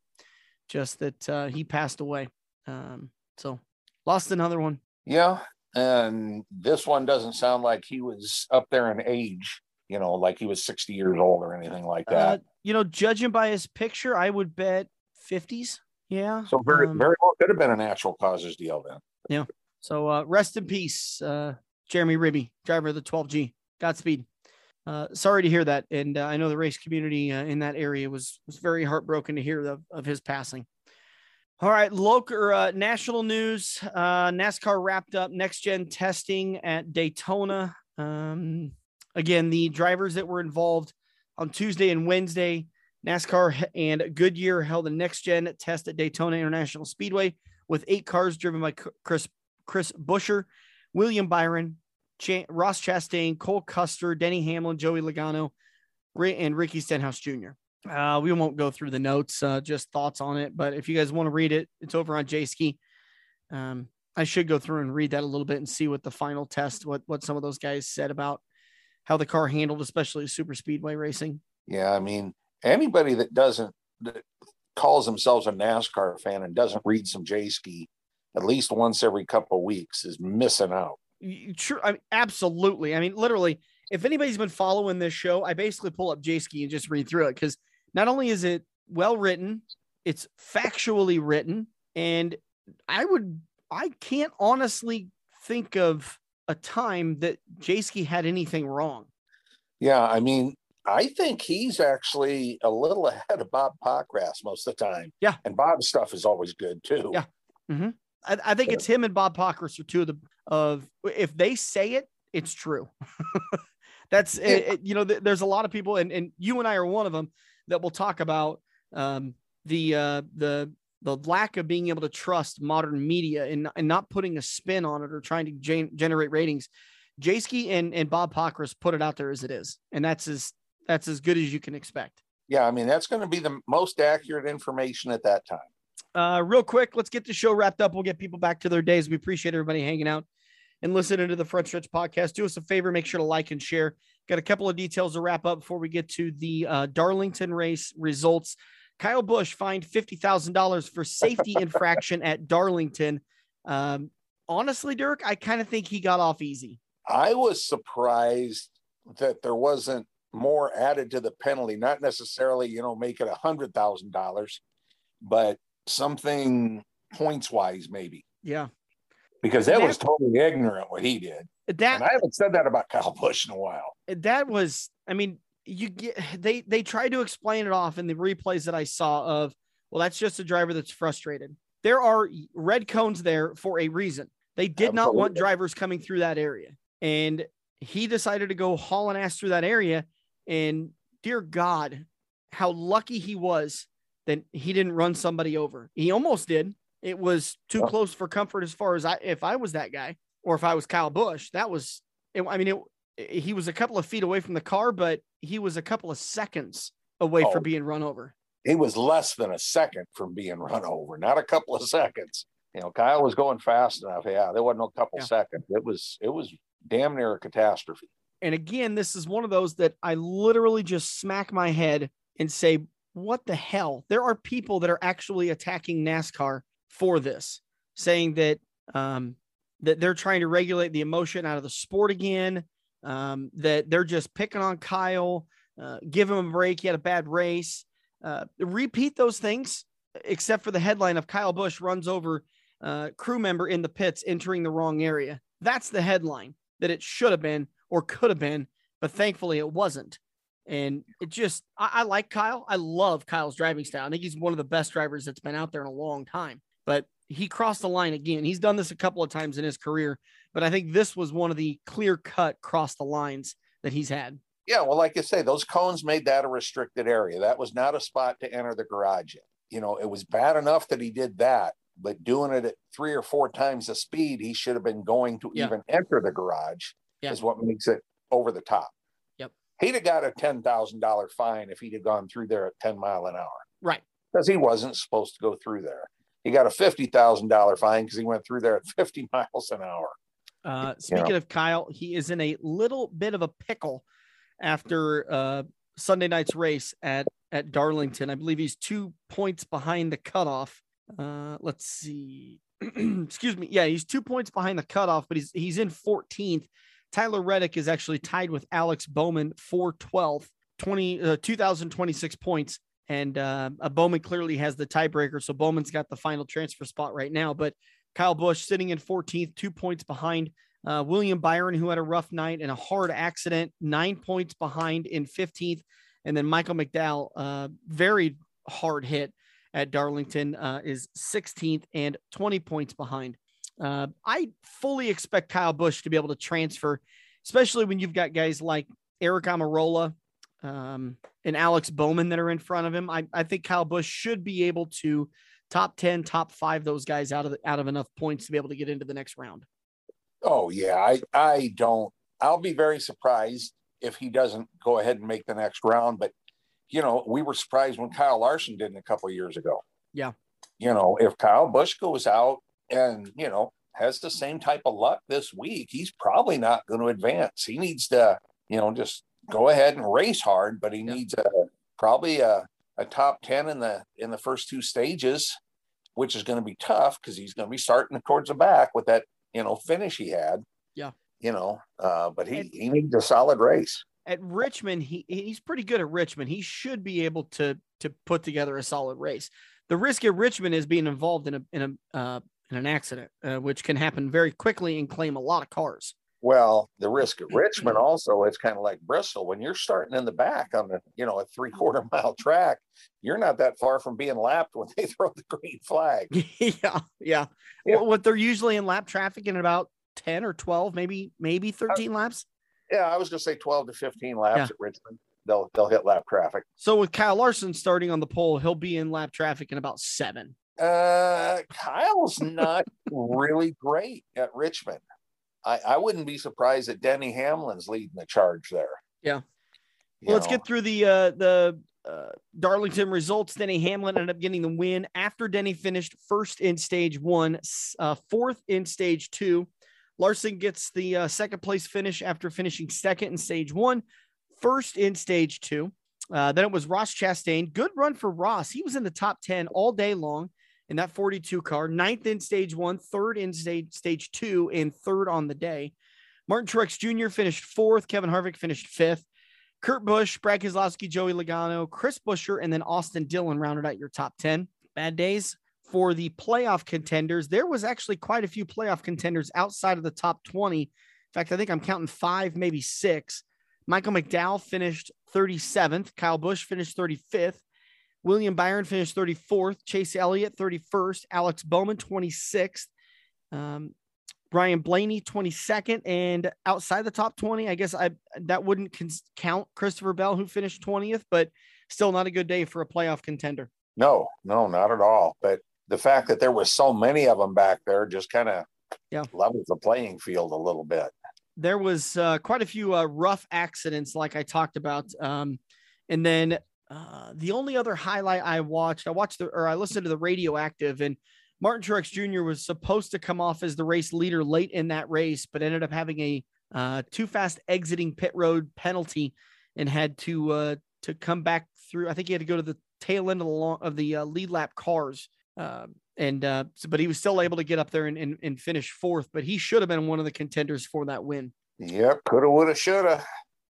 just that uh, he passed away. Um, so lost another one. Yeah, and this one doesn't sound like he was up there in age you know, like he was 60 years old or anything like that. Uh, you know, judging by his picture, I would bet 50s. Yeah. So very, um, very well could have been a natural causes deal then. Yeah. So uh, rest in peace, uh, Jeremy Ribby, driver of the 12G. Godspeed. Uh, sorry to hear that, and uh, I know the race community uh, in that area was was very heartbroken to hear of, of his passing. All right, local uh, national news. Uh, NASCAR wrapped up next gen testing at Daytona. Um, again, the drivers that were involved on Tuesday and Wednesday, NASCAR and Goodyear held a next gen test at Daytona International Speedway with eight cars driven by Chris Chris Buescher, William Byron, Ch- Ross Chastain, Cole Custer, Denny Hamlin, Joey Logano, and Ricky Stenhouse Jr. Uh, we won't go through the notes, uh, just thoughts on it. But if you guys want to read it, it's over on Jayski. Um, I should go through and read that a little bit and see what the final test, what what some of those guys said about how the car handled, especially super speedway racing. Yeah, I mean, anybody that doesn't that calls themselves a NASCAR fan and doesn't read some Jayski at least once every couple of weeks is missing out. True, I mean, absolutely. I mean, literally, if anybody's been following this show, I basically pull up Jayski and just read through it because not only is it well written, it's factually written, and I would, I can't honestly think of a time that Jayski had anything wrong. Yeah, I mean, I think he's actually a little ahead of Bob Pockrass most of the time. Yeah, and Bob's stuff is always good too. Yeah, mm-hmm. I, I, think it's him and Bob Pockrass are two of the of if they say it, it's true. That's it, it, you know, th- there's a lot of people, and and you and I are one of them that will talk about um, the uh, the the lack of being able to trust modern media and, and not putting a spin on it or trying to gen- generate ratings. Jayski and, and Bob Pockrass put it out there as it is. And that's as, that's as good as you can expect. Yeah. I mean, that's going to be the most accurate information at that time. Uh, real quick, let's get the show wrapped up. We'll get people back to their days. We appreciate everybody hanging out and listening to the Front Stretch podcast. Do us a favor, make sure to like and share. Got a couple of details to wrap up before we get to the uh, Darlington race results. Kyle Busch fined $50,000 for safety infraction at Darlington. Um, honestly, Dirk, I kind of think he got off easy. I was surprised that there wasn't more added to the penalty, not necessarily, you know, make it a hundred thousand dollars, but something points wise, maybe. Yeah. Because that, that, was totally ignorant what he did. That and I haven't said that about Kyle Busch in a while. That was, I mean, you get they they tried to explain it off in the replays that I saw of well that's just a driver that's frustrated. There are red cones there for a reason. They did Absolutely. not want drivers coming through that area. And he decided to go hauling ass through that area and dear god how lucky he was that he didn't run somebody over. He almost did. It was too close for comfort as far as I if I was that guy or if I was Kyle Busch, that was it, I mean it he was a couple of feet away from the car, but he was a couple of seconds away oh, from being run over. He was less than a second from being run over, not a couple of seconds. You know, Kyle was going fast enough. Yeah, there wasn't no couple yeah. seconds. It was it was damn near a catastrophe. And again, this is one of those that I literally just smack my head and say, what the hell? There are people that are actually attacking NASCAR for this, saying that um, that they're trying to regulate the emotion out of the sport again. Um, that they're just picking on Kyle, uh, give him a break. He had a bad race. Uh, repeat those things, except for the headline of Kyle Busch runs over uh, crew member in the pits entering the wrong area. That's the headline that it should have been or could have been, but thankfully it wasn't. And it just, I, I, like Kyle. I love Kyle's driving style. I think he's one of the best drivers that's been out there in a long time. But he crossed the line again. He's done this a couple of times in his career, but I think this was one of the clear cut cross the lines that he's had. Yeah, well, like I say, those cones made that a restricted area. That was not a spot to enter the garage in. You know, it was bad enough that he did that, but doing it at three or four times the speed he should have been going to yeah. even enter the garage yeah. is what makes it over the top. Yep. He'd have got a ten thousand dollar fine if he'd have gone through there at ten mile an hour. Right. Because he wasn't supposed to go through there. He got a fifty thousand dollar fine because he went through there at fifty miles an hour. Uh, speaking you know? of Kyle, he is in a little bit of a pickle after uh, Sunday night's race at at Darlington. I believe he's two points behind the cutoff. Uh, let's see. Excuse me. Yeah, he's two points behind the cutoff, but he's he's in 14th. Tyler Reddick is actually tied with Alex Bowman for 12th, 20, uh, 2026 points. And uh, Bowman clearly has the tiebreaker. So Bowman's got the final transfer spot right now. But Kyle Busch sitting in 14th, two points behind uh, William Byron, who had a rough night and a hard accident, nine points behind in 15th. And then Michael McDowell, uh, very hard hit at Darlington, uh, is 16th and 20 points behind. Uh, I fully expect Kyle Busch to be able to transfer, especially when you've got guys like Aric Almirola um, and Alex Bowman that are in front of him. I, I think Kyle Busch should be able to top 10, top five those guys out of the, out of enough points to be able to get into the next round. Oh yeah, I I don't. I'll be very surprised if he doesn't go ahead and make the next round. But you know, we were surprised when Kyle Larson didn't a couple years ago. Yeah. You know, if Kyle Busch goes out and you know has the same type of luck this week, he's probably not going to advance. He needs to, you know, just go ahead and race hard, but he yeah. needs a probably a, a top 10 in the in the first two stages, which is going to be tough because he's going to be starting towards the back with that you know finish he had. Yeah. You know, uh, but he he needs a solid race. At Richmond, he he's pretty good at Richmond. He should be able to to put together a solid race. The risk at Richmond is being involved in a in a uh, in an accident, uh, which can happen very quickly and claim a lot of cars. Well, the risk at Richmond also, it's kind of like Bristol. When you're starting in the back on a you know, a three quarter mile track, you're not that far from being lapped when they throw the green flag. yeah, yeah. yeah. What they're usually in lap traffic in about 10 or 12, maybe, maybe 13 uh, laps. Yeah, I was gonna say 12 to 15 laps yeah. at Richmond. They'll they'll hit lap traffic. So with Kyle Larson starting on the pole, he'll be in lap traffic in about seven. Uh Kyle's not really great at Richmond. I, I wouldn't be surprised that Denny Hamlin's leading the charge there. Yeah. Well, let's get through the uh, the uh, Darlington results. Denny Hamlin ended up getting the win after Denny finished first in stage one, uh, fourth in stage two. Larson gets the uh, second place finish after finishing second in stage one, first in stage two. Uh, then it was Ross Chastain. Good run for Ross. He was in the top 10 all day long in that 42 car, ninth in stage one, third in stage, stage two, and third on the day. Martin Truex Jr. finished fourth. Kevin Harvick finished fifth. Kurt Busch, Brad Keselowski, Joey Logano, Chris Buescher, and then Austin Dillon rounded out your top 10. Bad days for the playoff contenders. There was actually quite a few playoff contenders outside of the top 20. In fact, I think I'm counting five, maybe six. Michael McDowell finished 37th. Kyle Busch finished 35th. William Byron finished 34th. Chase Elliott 31st. Alex Bowman 26th. Um, Ryan Blaney 22nd. And outside the top 20, I guess I that wouldn't count Christopher Bell, who finished 20th, but still not a good day for a playoff contender. No, no, not at all. But the fact that there was so many of them back there just kind of yeah. levels the playing field a little bit. There was uh, quite a few uh, rough accidents, like I talked about. Um, and then uh, the only other highlight I watched, I watched the, or I listened to the radioactive and Martin Truex Jr. was supposed to come off as the race leader late in that race, but ended up having a uh, too fast exiting pit road penalty and had to uh, to come back through. I think he had to go to the tail end of the long, of the uh, lead lap cars. Uh, and uh, but he was still able to get up there and, and, and finish fourth. But he should have been one of the contenders for that win. Yep, coulda, woulda, shoulda.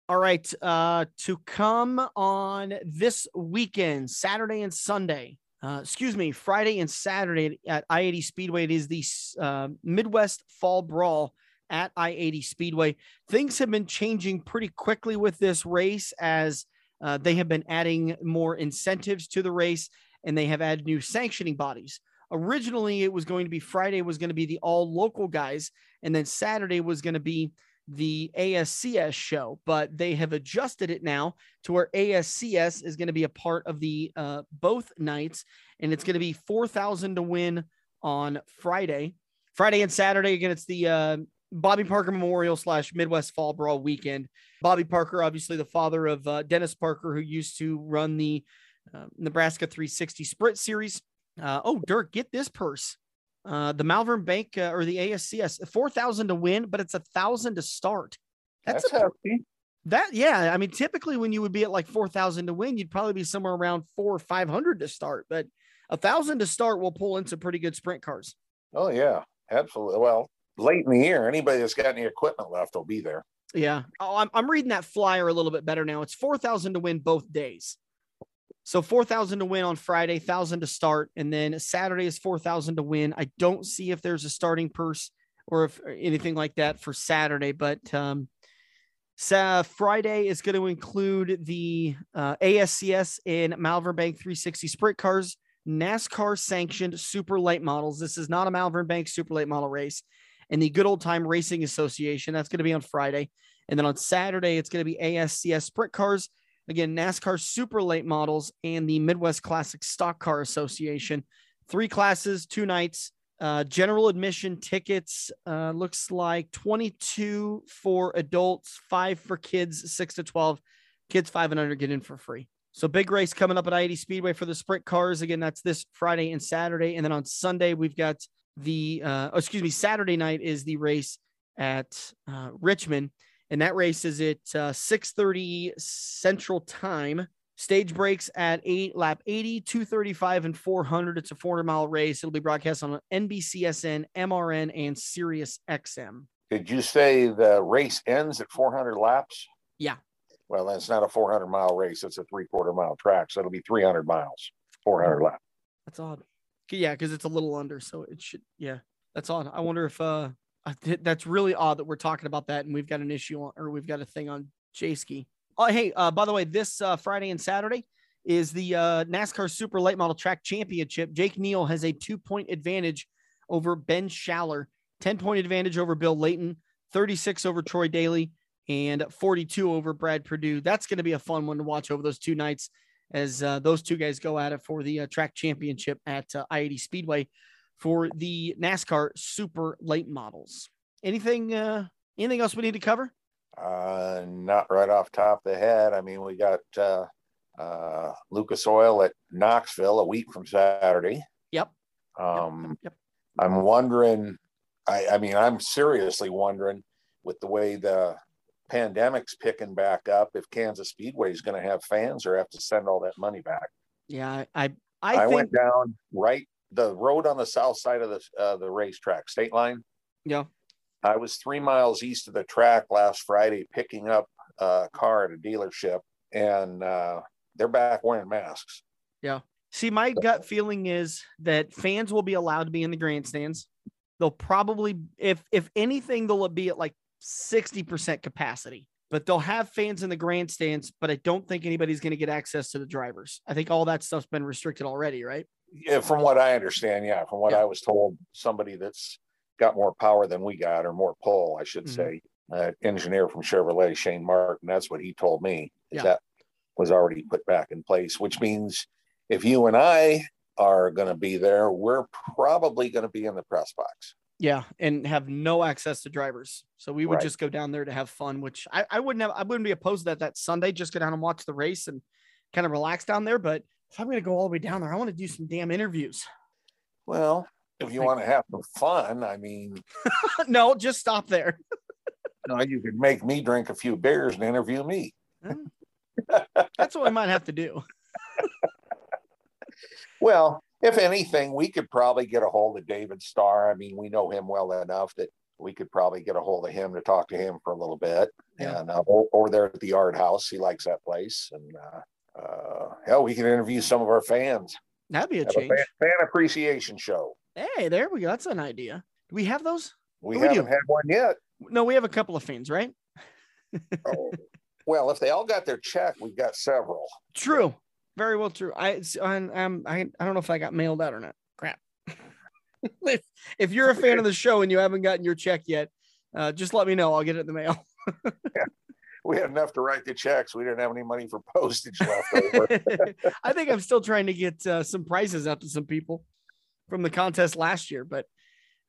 All right, uh, to come on this weekend, Saturday and Sunday. Uh, excuse me, Friday and Saturday at I 80 Speedway. It is the uh, Midwest Fall Brawl at I 80 Speedway. Things have been changing pretty quickly with this race as uh, they have been adding more incentives to the race and they have added new sanctioning bodies. Originally, it was going to be Friday was going to be the all local guys, and then Saturday was going to be the ASCS show, but they have adjusted it now to where ASCS is going to be a part of the uh, both nights, and it's going to be four thousand to win on Friday, Friday and Saturday. Again, it's the uh, Bobby Parker Memorial slash Midwest Fall Brawl weekend. Bobby Parker, obviously the father of uh, Dennis Parker, who used to run the uh, Nebraska 360 Sprint Series. Uh, oh, Dirk, get this purse. Uh, the Malvern Bank uh, or the ASCS, four thousand to win, but it's a thousand to start. That's, That's a, hefty. That yeah, I mean, typically when you would be at like four thousand to win, you'd probably be somewhere around four or five hundred to start. But a thousand to start will pull in some pretty good sprint cars. Oh yeah, absolutely. Well, late in the year, anybody that's got any equipment left will be there. Yeah. Oh, I'm, I'm reading that flyer a little bit better now. It's 4,000 to win both days. So 4,000 to win on Friday, 1,000 to start. And then Saturday is 4,000 to win. I don't see if there's a starting purse or if or anything like that for Saturday, but um, so Friday is going to include the uh, ASCS in Malvern Bank 360 sprint cars, NASCAR sanctioned super late models. This is not a Malvern Bank super late model race and the Good Old Time Racing Association. That's going to be on Friday. And then on Saturday, it's going to be ASCS Sprint Cars, again, NASCAR Super Late Models, and the Midwest Classic Stock Car Association. Three classes, two nights. Uh, general admission tickets uh, looks like 22 for adults, five for kids, six to 12. Kids five and under get in for free. So big race coming up at I-80 Speedway for the sprint cars. Again, that's this Friday and Saturday. And then on Sunday, we've got the uh, oh, excuse me, Saturday night is the race at uh, Richmond, and that race is at uh, 6:30 Central Time. Stage breaks at eight, lap 80, 235, and 400. It's a 400 mile race. It'll be broadcast on NBCSN, MRN, and Sirius XM. Did you say the race ends at 400 laps? Yeah. Well, that's not a 400 mile race. It's a three quarter mile track. So it'll be 300 miles, 400 laps. That's odd. Yeah, because it's a little under, so it should. Yeah, that's odd. I wonder if uh, that's really odd that we're talking about that, and we've got an issue on, or we've got a thing on Jayski. Oh, hey, uh, by the way, this uh, Friday and Saturday is the uh, NASCAR Super Late Model Track Championship. Jake Neal has a two point advantage over Ben Schaller, 10 point advantage over Bill Layton, 36 over Troy Daly, and 42 over Brad Purdue. That's going to be a fun one to watch over those two nights as uh, those two guys go at it for the uh, track championship at uh, I 80 Speedway for the NASCAR Super Late Models. Anything, uh, anything else we need to cover? Uh, not right off top of the head. I mean, we got uh, uh, Lucas Oil at Knoxville a week from Saturday. Yep. Um, yep. yep. I'm wondering. I, I mean, I'm seriously wondering with the way the pandemic's picking back up if Kansas Speedway is going to have fans or have to send all that money back. Yeah, I I, I think... went down right the road on the south side of the uh, the racetrack, state line. Yeah. I was three miles east of the track last Friday picking up a car at a dealership, and uh, they're back wearing masks. Yeah. See, my gut feeling is that fans will be allowed to be in the grandstands. They'll probably, if if anything, they'll be at like 60% capacity, but they'll have fans in the grandstands. But I don't think anybody's going to get access to the drivers. I think all that stuff's been restricted already, right? Yeah, from what I understand, yeah. From what yeah. I was told, somebody that's got more power than we got, or more pull, I should mm-hmm. say, uh, engineer from Chevrolet, Shane Martin. That's what he told me. Yeah. That was already put back in place, which means if you and I are going to be there, we're probably going to be in the press box. Yeah, and have no access to drivers. So we would right. just go down there to have fun, which I, I wouldn't have I wouldn't be opposed to that that Sunday, just go down and watch the race and kind of relax down there. But if I'm gonna go all the way down there, I want to do some damn interviews. Well, if you want to have some fun, I mean no, just stop there. no, you could make me drink a few beers and interview me. That's what I might have to do. Well, if anything, we could probably get a hold of David Starr. I mean, we know him well enough that we could probably get a hold of him to talk to him for a little bit. Yeah. And uh, over there at the Art House, he likes that place. And uh, uh, hell, we can interview some of our fans. That'd be a Have a change. fan, fan appreciation show. Hey, there we go. That's an idea. Do we have those? We We do. haven't had one yet. No, we have a couple of fans, right? Oh, well, if they all got their check, we've got several. True. Very well true. I I'm, I'm I I don't know if I got mailed out or not. Crap. if, if you're a fan of the show and you haven't gotten your check yet, uh, just let me know. I'll get it in the mail. We had enough to write the checks. We didn't have any money for postage left over. I think I'm still trying to get uh, some prizes out to some people from the contest last year. But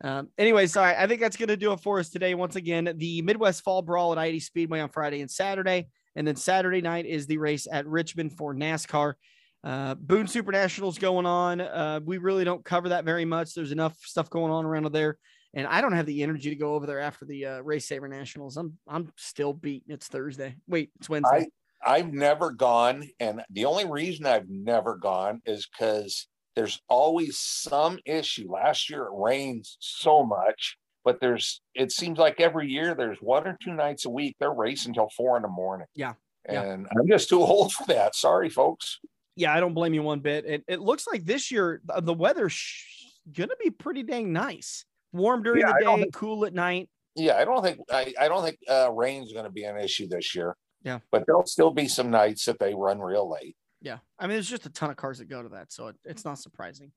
um, anyway, sorry. I think that's going to do it for us today. Once again, the Midwest Fall Brawl at I-80 Speedway on Friday and Saturday. And then Saturday night is the race at Richmond for NASCAR. Uh, Boone Super Nationals going on. Uh, we really don't cover that very much. There's enough stuff going on around there. And I don't have the energy to go over there after the uh, Race Saver Nationals. I'm I'm still beaten. It's Thursday. Wait, it's Wednesday. I've never gone, and the only reason I've never gone is because there's always some issue. Last year it rains so much, but there's it seems like every year there's one or two nights a week they're racing until four in the morning. Yeah. Yeah. And I'm just too old for that. Sorry, folks. yeah, I don't blame you one bit. It, it looks like this year the weather's sh- gonna be pretty dang nice. Warm during Yeah, the day, cool at night. Yeah, I don't think I, I don't think uh, rain's going to be an issue this year. Yeah. but there'll still be some nights that they run real late. Yeah, I mean, there's just a ton of cars that go to that, so it, it's not surprising.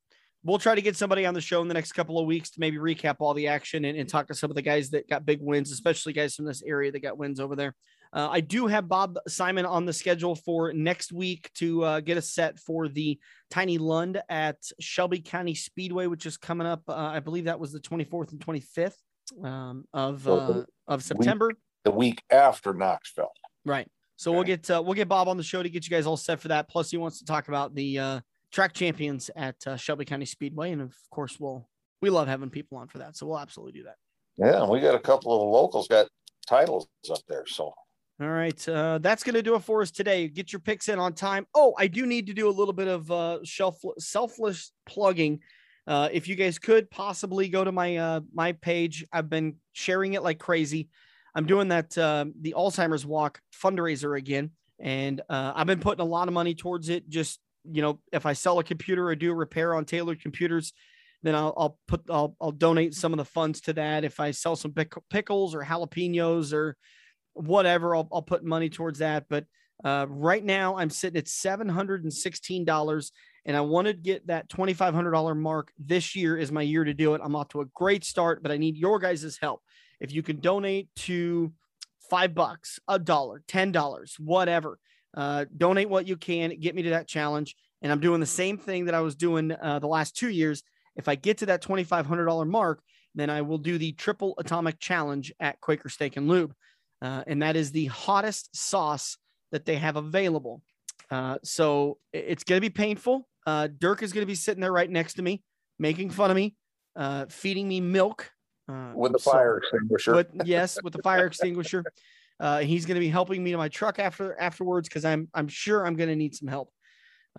We'll try to get somebody on the show in the next couple of weeks to maybe recap all the action and, and talk to some of the guys that got big wins, especially guys from this area that got wins over there. Uh, I do have Bob Simon on the schedule for next week to uh, get us set for the Tiny Lund at Shelby County Speedway, which is coming up. Uh, I believe that was the 24th and 25th um, of uh, of September. The week after Knoxville. Right. So we'll get uh, we'll get Bob on the show to get you guys all set for that. Plus, he wants to talk about the uh, track champions at uh, Shelby County Speedway, and of course, we'll we love having people on for that. So we'll absolutely do that. Yeah, we got a couple of locals got titles up there. So All right, uh, that's going to do it for us today. Get your picks in on time. Oh, I do need to do a little bit of uh, shelf selfless plugging. Uh, if you guys could possibly go to my uh, my page, I've been sharing it like crazy. I'm doing that uh, the Alzheimer's Walk fundraiser again, and uh, I've been putting a lot of money towards it. Just you know, if I sell a computer or do a repair on tailored computers, then I'll, I'll put I'll, I'll donate some of the funds to that. If I sell some pick, pickles or jalapenos or whatever, I'll, I'll put money towards that. But uh, right now, I'm sitting at seven hundred and sixteen dollars, and I want to get that twenty five hundred dollar mark. This year is my year to do it. I'm off to a great start, but I need your guys' help. If you can donate to five bucks, a dollar, ten dollars, whatever, uh, donate what you can. Get me to that challenge. And I'm doing the same thing that I was doing uh, the last two years. If I get to that twenty five hundred dollar mark, then I will do the triple atomic challenge at Quaker Steak and Lube, uh, and that is the hottest sauce that they have available. Uh, so it's going to be painful. Uh, Dirk is going to be sitting there right next to me, making fun of me, uh, feeding me milk uh, with the so- fire extinguisher. with yes, with the fire extinguisher. Uh, he's going to be helping me to my truck after afterwards because I'm I'm sure I'm going to need some help.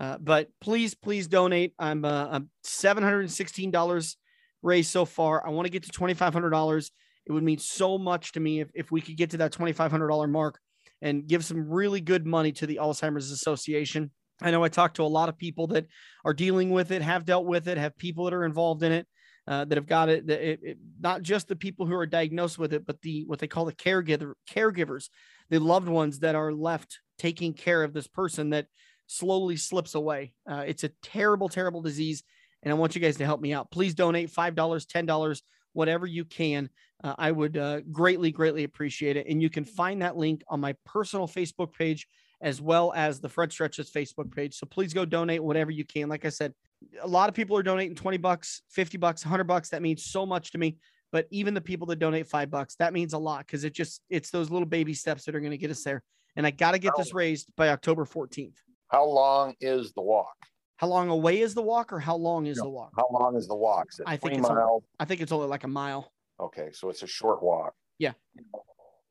Uh, but please, please donate. I'm uh, I'm seven hundred and sixteen dollars raised so far. I want to get to twenty five hundred dollars. It would mean so much to me if if we could get to that twenty five hundred dollar mark and give some really good money to the Alzheimer's Association. I know I talked to a lot of people that are dealing with it, have dealt with it, have people that are involved in it uh, that have got it, it, it- Not just the people who are diagnosed with it, but the what they call the caregiver caregivers, the loved ones that are left taking care of this person that slowly slips away. Uh, it's a terrible, terrible disease, and I want you guys to help me out. Please donate five dollars, ten dollars, whatever you can. Uh, I would uh, greatly, greatly appreciate it. And you can find that link on my personal Facebook page as well as the Front Stretches Facebook page. So please go donate whatever you can. Like I said, a lot of people are donating 20 bucks, 50 bucks, 100 bucks. That means so much to me. But even the people that donate five bucks, that means a lot because it just, it's those little baby steps that are going to get us there. And I got to get this raised by October 14th. How long is the walk? How long away is the walk or how long is No, the walk? How long is the walk? Is I think it's a- miles? I think it's only like a mile. Okay, so it's a short walk. Yeah.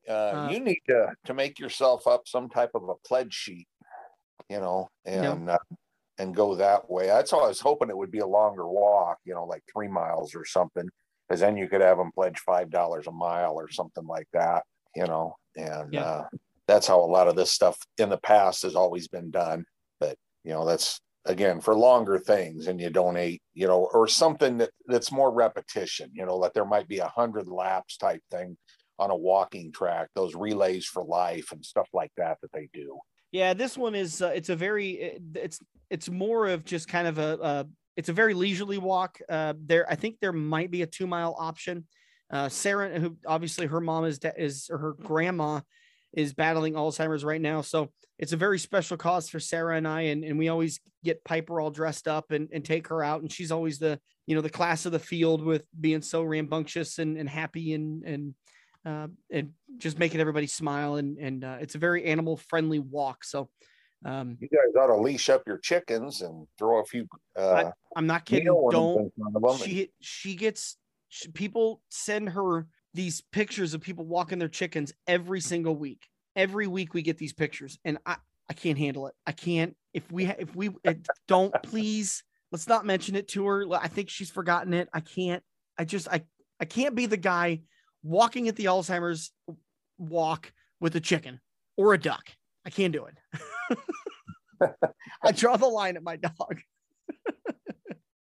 Uh, Uh, you need to to make yourself up some type of a pledge sheet, you know, and uh, and go that way. That's all I was hoping it would be a longer walk, you know, like three miles or something, because then you could have them pledge five dollars a mile or something like that, you know. And Yeah. uh, that's how a lot of this stuff in the past has always been done. But you know, that's again for longer things, and you donate, you know, or something that that's more repetition. You know, like there might be a hundred laps type thing on a walking track, those relays for life and stuff like that that they do. Yeah, this one is uh, it's a very it's it's more of just kind of a uh, it's a very leisurely walk. Uh, there, I think there might be a two mile option. Uh, Sarah, who obviously her mom is is or her grandma is battling Alzheimer's right now, so it's a very special cause for Sarah and I, and, and we always get Piper all dressed up and, and take her out, and she's always the you know the class of the field with being so rambunctious and, and happy and and uh, and just making everybody smile and and uh, it's a very animal friendly walk. So um, You guys ought to leash up your chickens and throw a few uh, I'm not kidding. Don't in front of them and- she she gets she, people send her these pictures of people walking their chickens every single week. Every week we get these pictures, and I I can't handle it. I can't. If we if we uh, don't please let's not mention it to her. I think she's forgotten it. I can't. I just I I can't be the guy walking at the Alzheimer's walk with a chicken or a duck. I can't do it. I draw the line at my dog.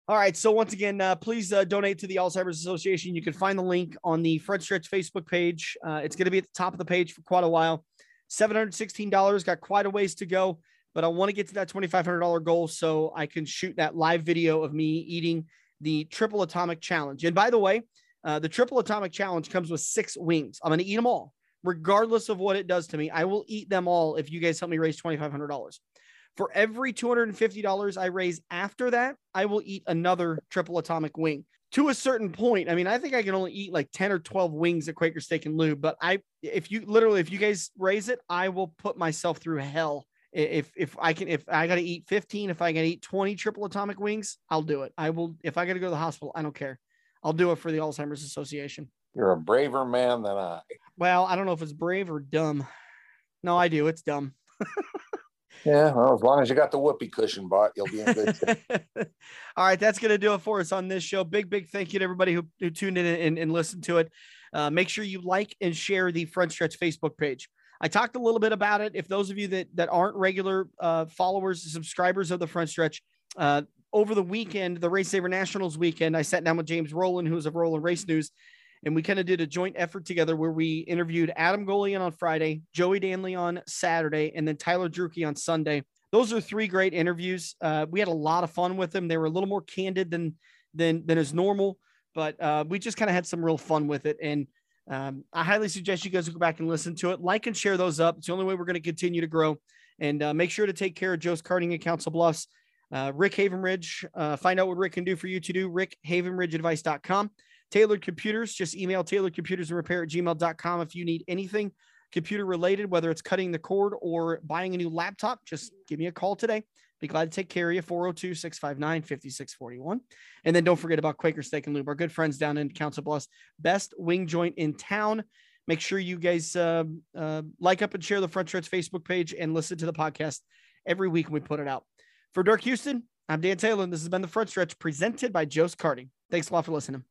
All right. So once again, uh, please uh, donate to the Alzheimer's Association. You can find the link on the Front Stretch Facebook page. Uh, it's going to be at the top of the page for quite a while. Seven hundred sixteen dollars. Got quite a ways to go, but I want to get to that twenty five hundred dollar goal so I can shoot that live video of me eating the triple atomic challenge. And by the way, uh, the triple atomic challenge comes with six wings. I'm going to eat them all, regardless of what it does to me. I will eat them all if you guys help me raise twenty five hundred dollars. For every $250 I raise after that, I will eat another triple atomic wing to a certain point. I mean, I think I can only eat like 10 or 12 wings at Quaker Steak and Lube, but I, if you literally, if you guys raise it, I will put myself through hell. If, if I can, if I got to eat 15, if I to eat 20 triple atomic wings, I'll do it. I will, if I got to go to the hospital, I don't care. I'll do it for the Alzheimer's Association. You're a braver man than I. Well, I don't know if it's brave or dumb. No, I do. It's dumb. Yeah, well, as long as you got the whoopee cushion bought, you'll be in good shape. All right, that's going to do it for us on this show. Big, big thank you to everybody who, who tuned in and, and listened to it. Uh, make sure you like and share the Front Stretch Facebook page. I talked a little bit about it. If those of you that, that aren't regular uh, followers, subscribers of the Front Stretch, uh, over the weekend, the Race Saver Nationals weekend, I sat down with James Rowland, who's of Rowland Race News, and we kind of did a joint effort together where we interviewed Adam Golian on Friday, Joey Danley on Saturday, and then Tyler Drueke on Sunday. Those are three great interviews. Uh, we had a lot of fun with them. They were a little more candid than than than is normal, but uh, we just kind of had some real fun with it. And um, I highly suggest you guys go back and listen to it, like and share those up. It's the only way we're going to continue to grow. And uh, make sure to take care of Joe's Karting and Council Bluffs. Uh, Rick Havenridge, uh, find out what Rick can do for you to do. RickHavenridgeAdvice.com. Tailored Computers, just email tailoredcomputers and repair at gmail.com if you need anything computer related, whether it's cutting the cord or buying a new laptop, just give me a call today. Be glad to take care of you. 402 659 5641. And then don't forget about Quaker Steak and Lube, our good friends down in Council Bluffs, best wing joint in town. Make sure you guys uh, uh, like up and share the Front Stretch Facebook page and listen to the podcast every week when we put it out. For Dirk Houston, I'm Dan Taylor, and this has been the Front Stretch presented by Joe's Karting. Thanks a lot for listening.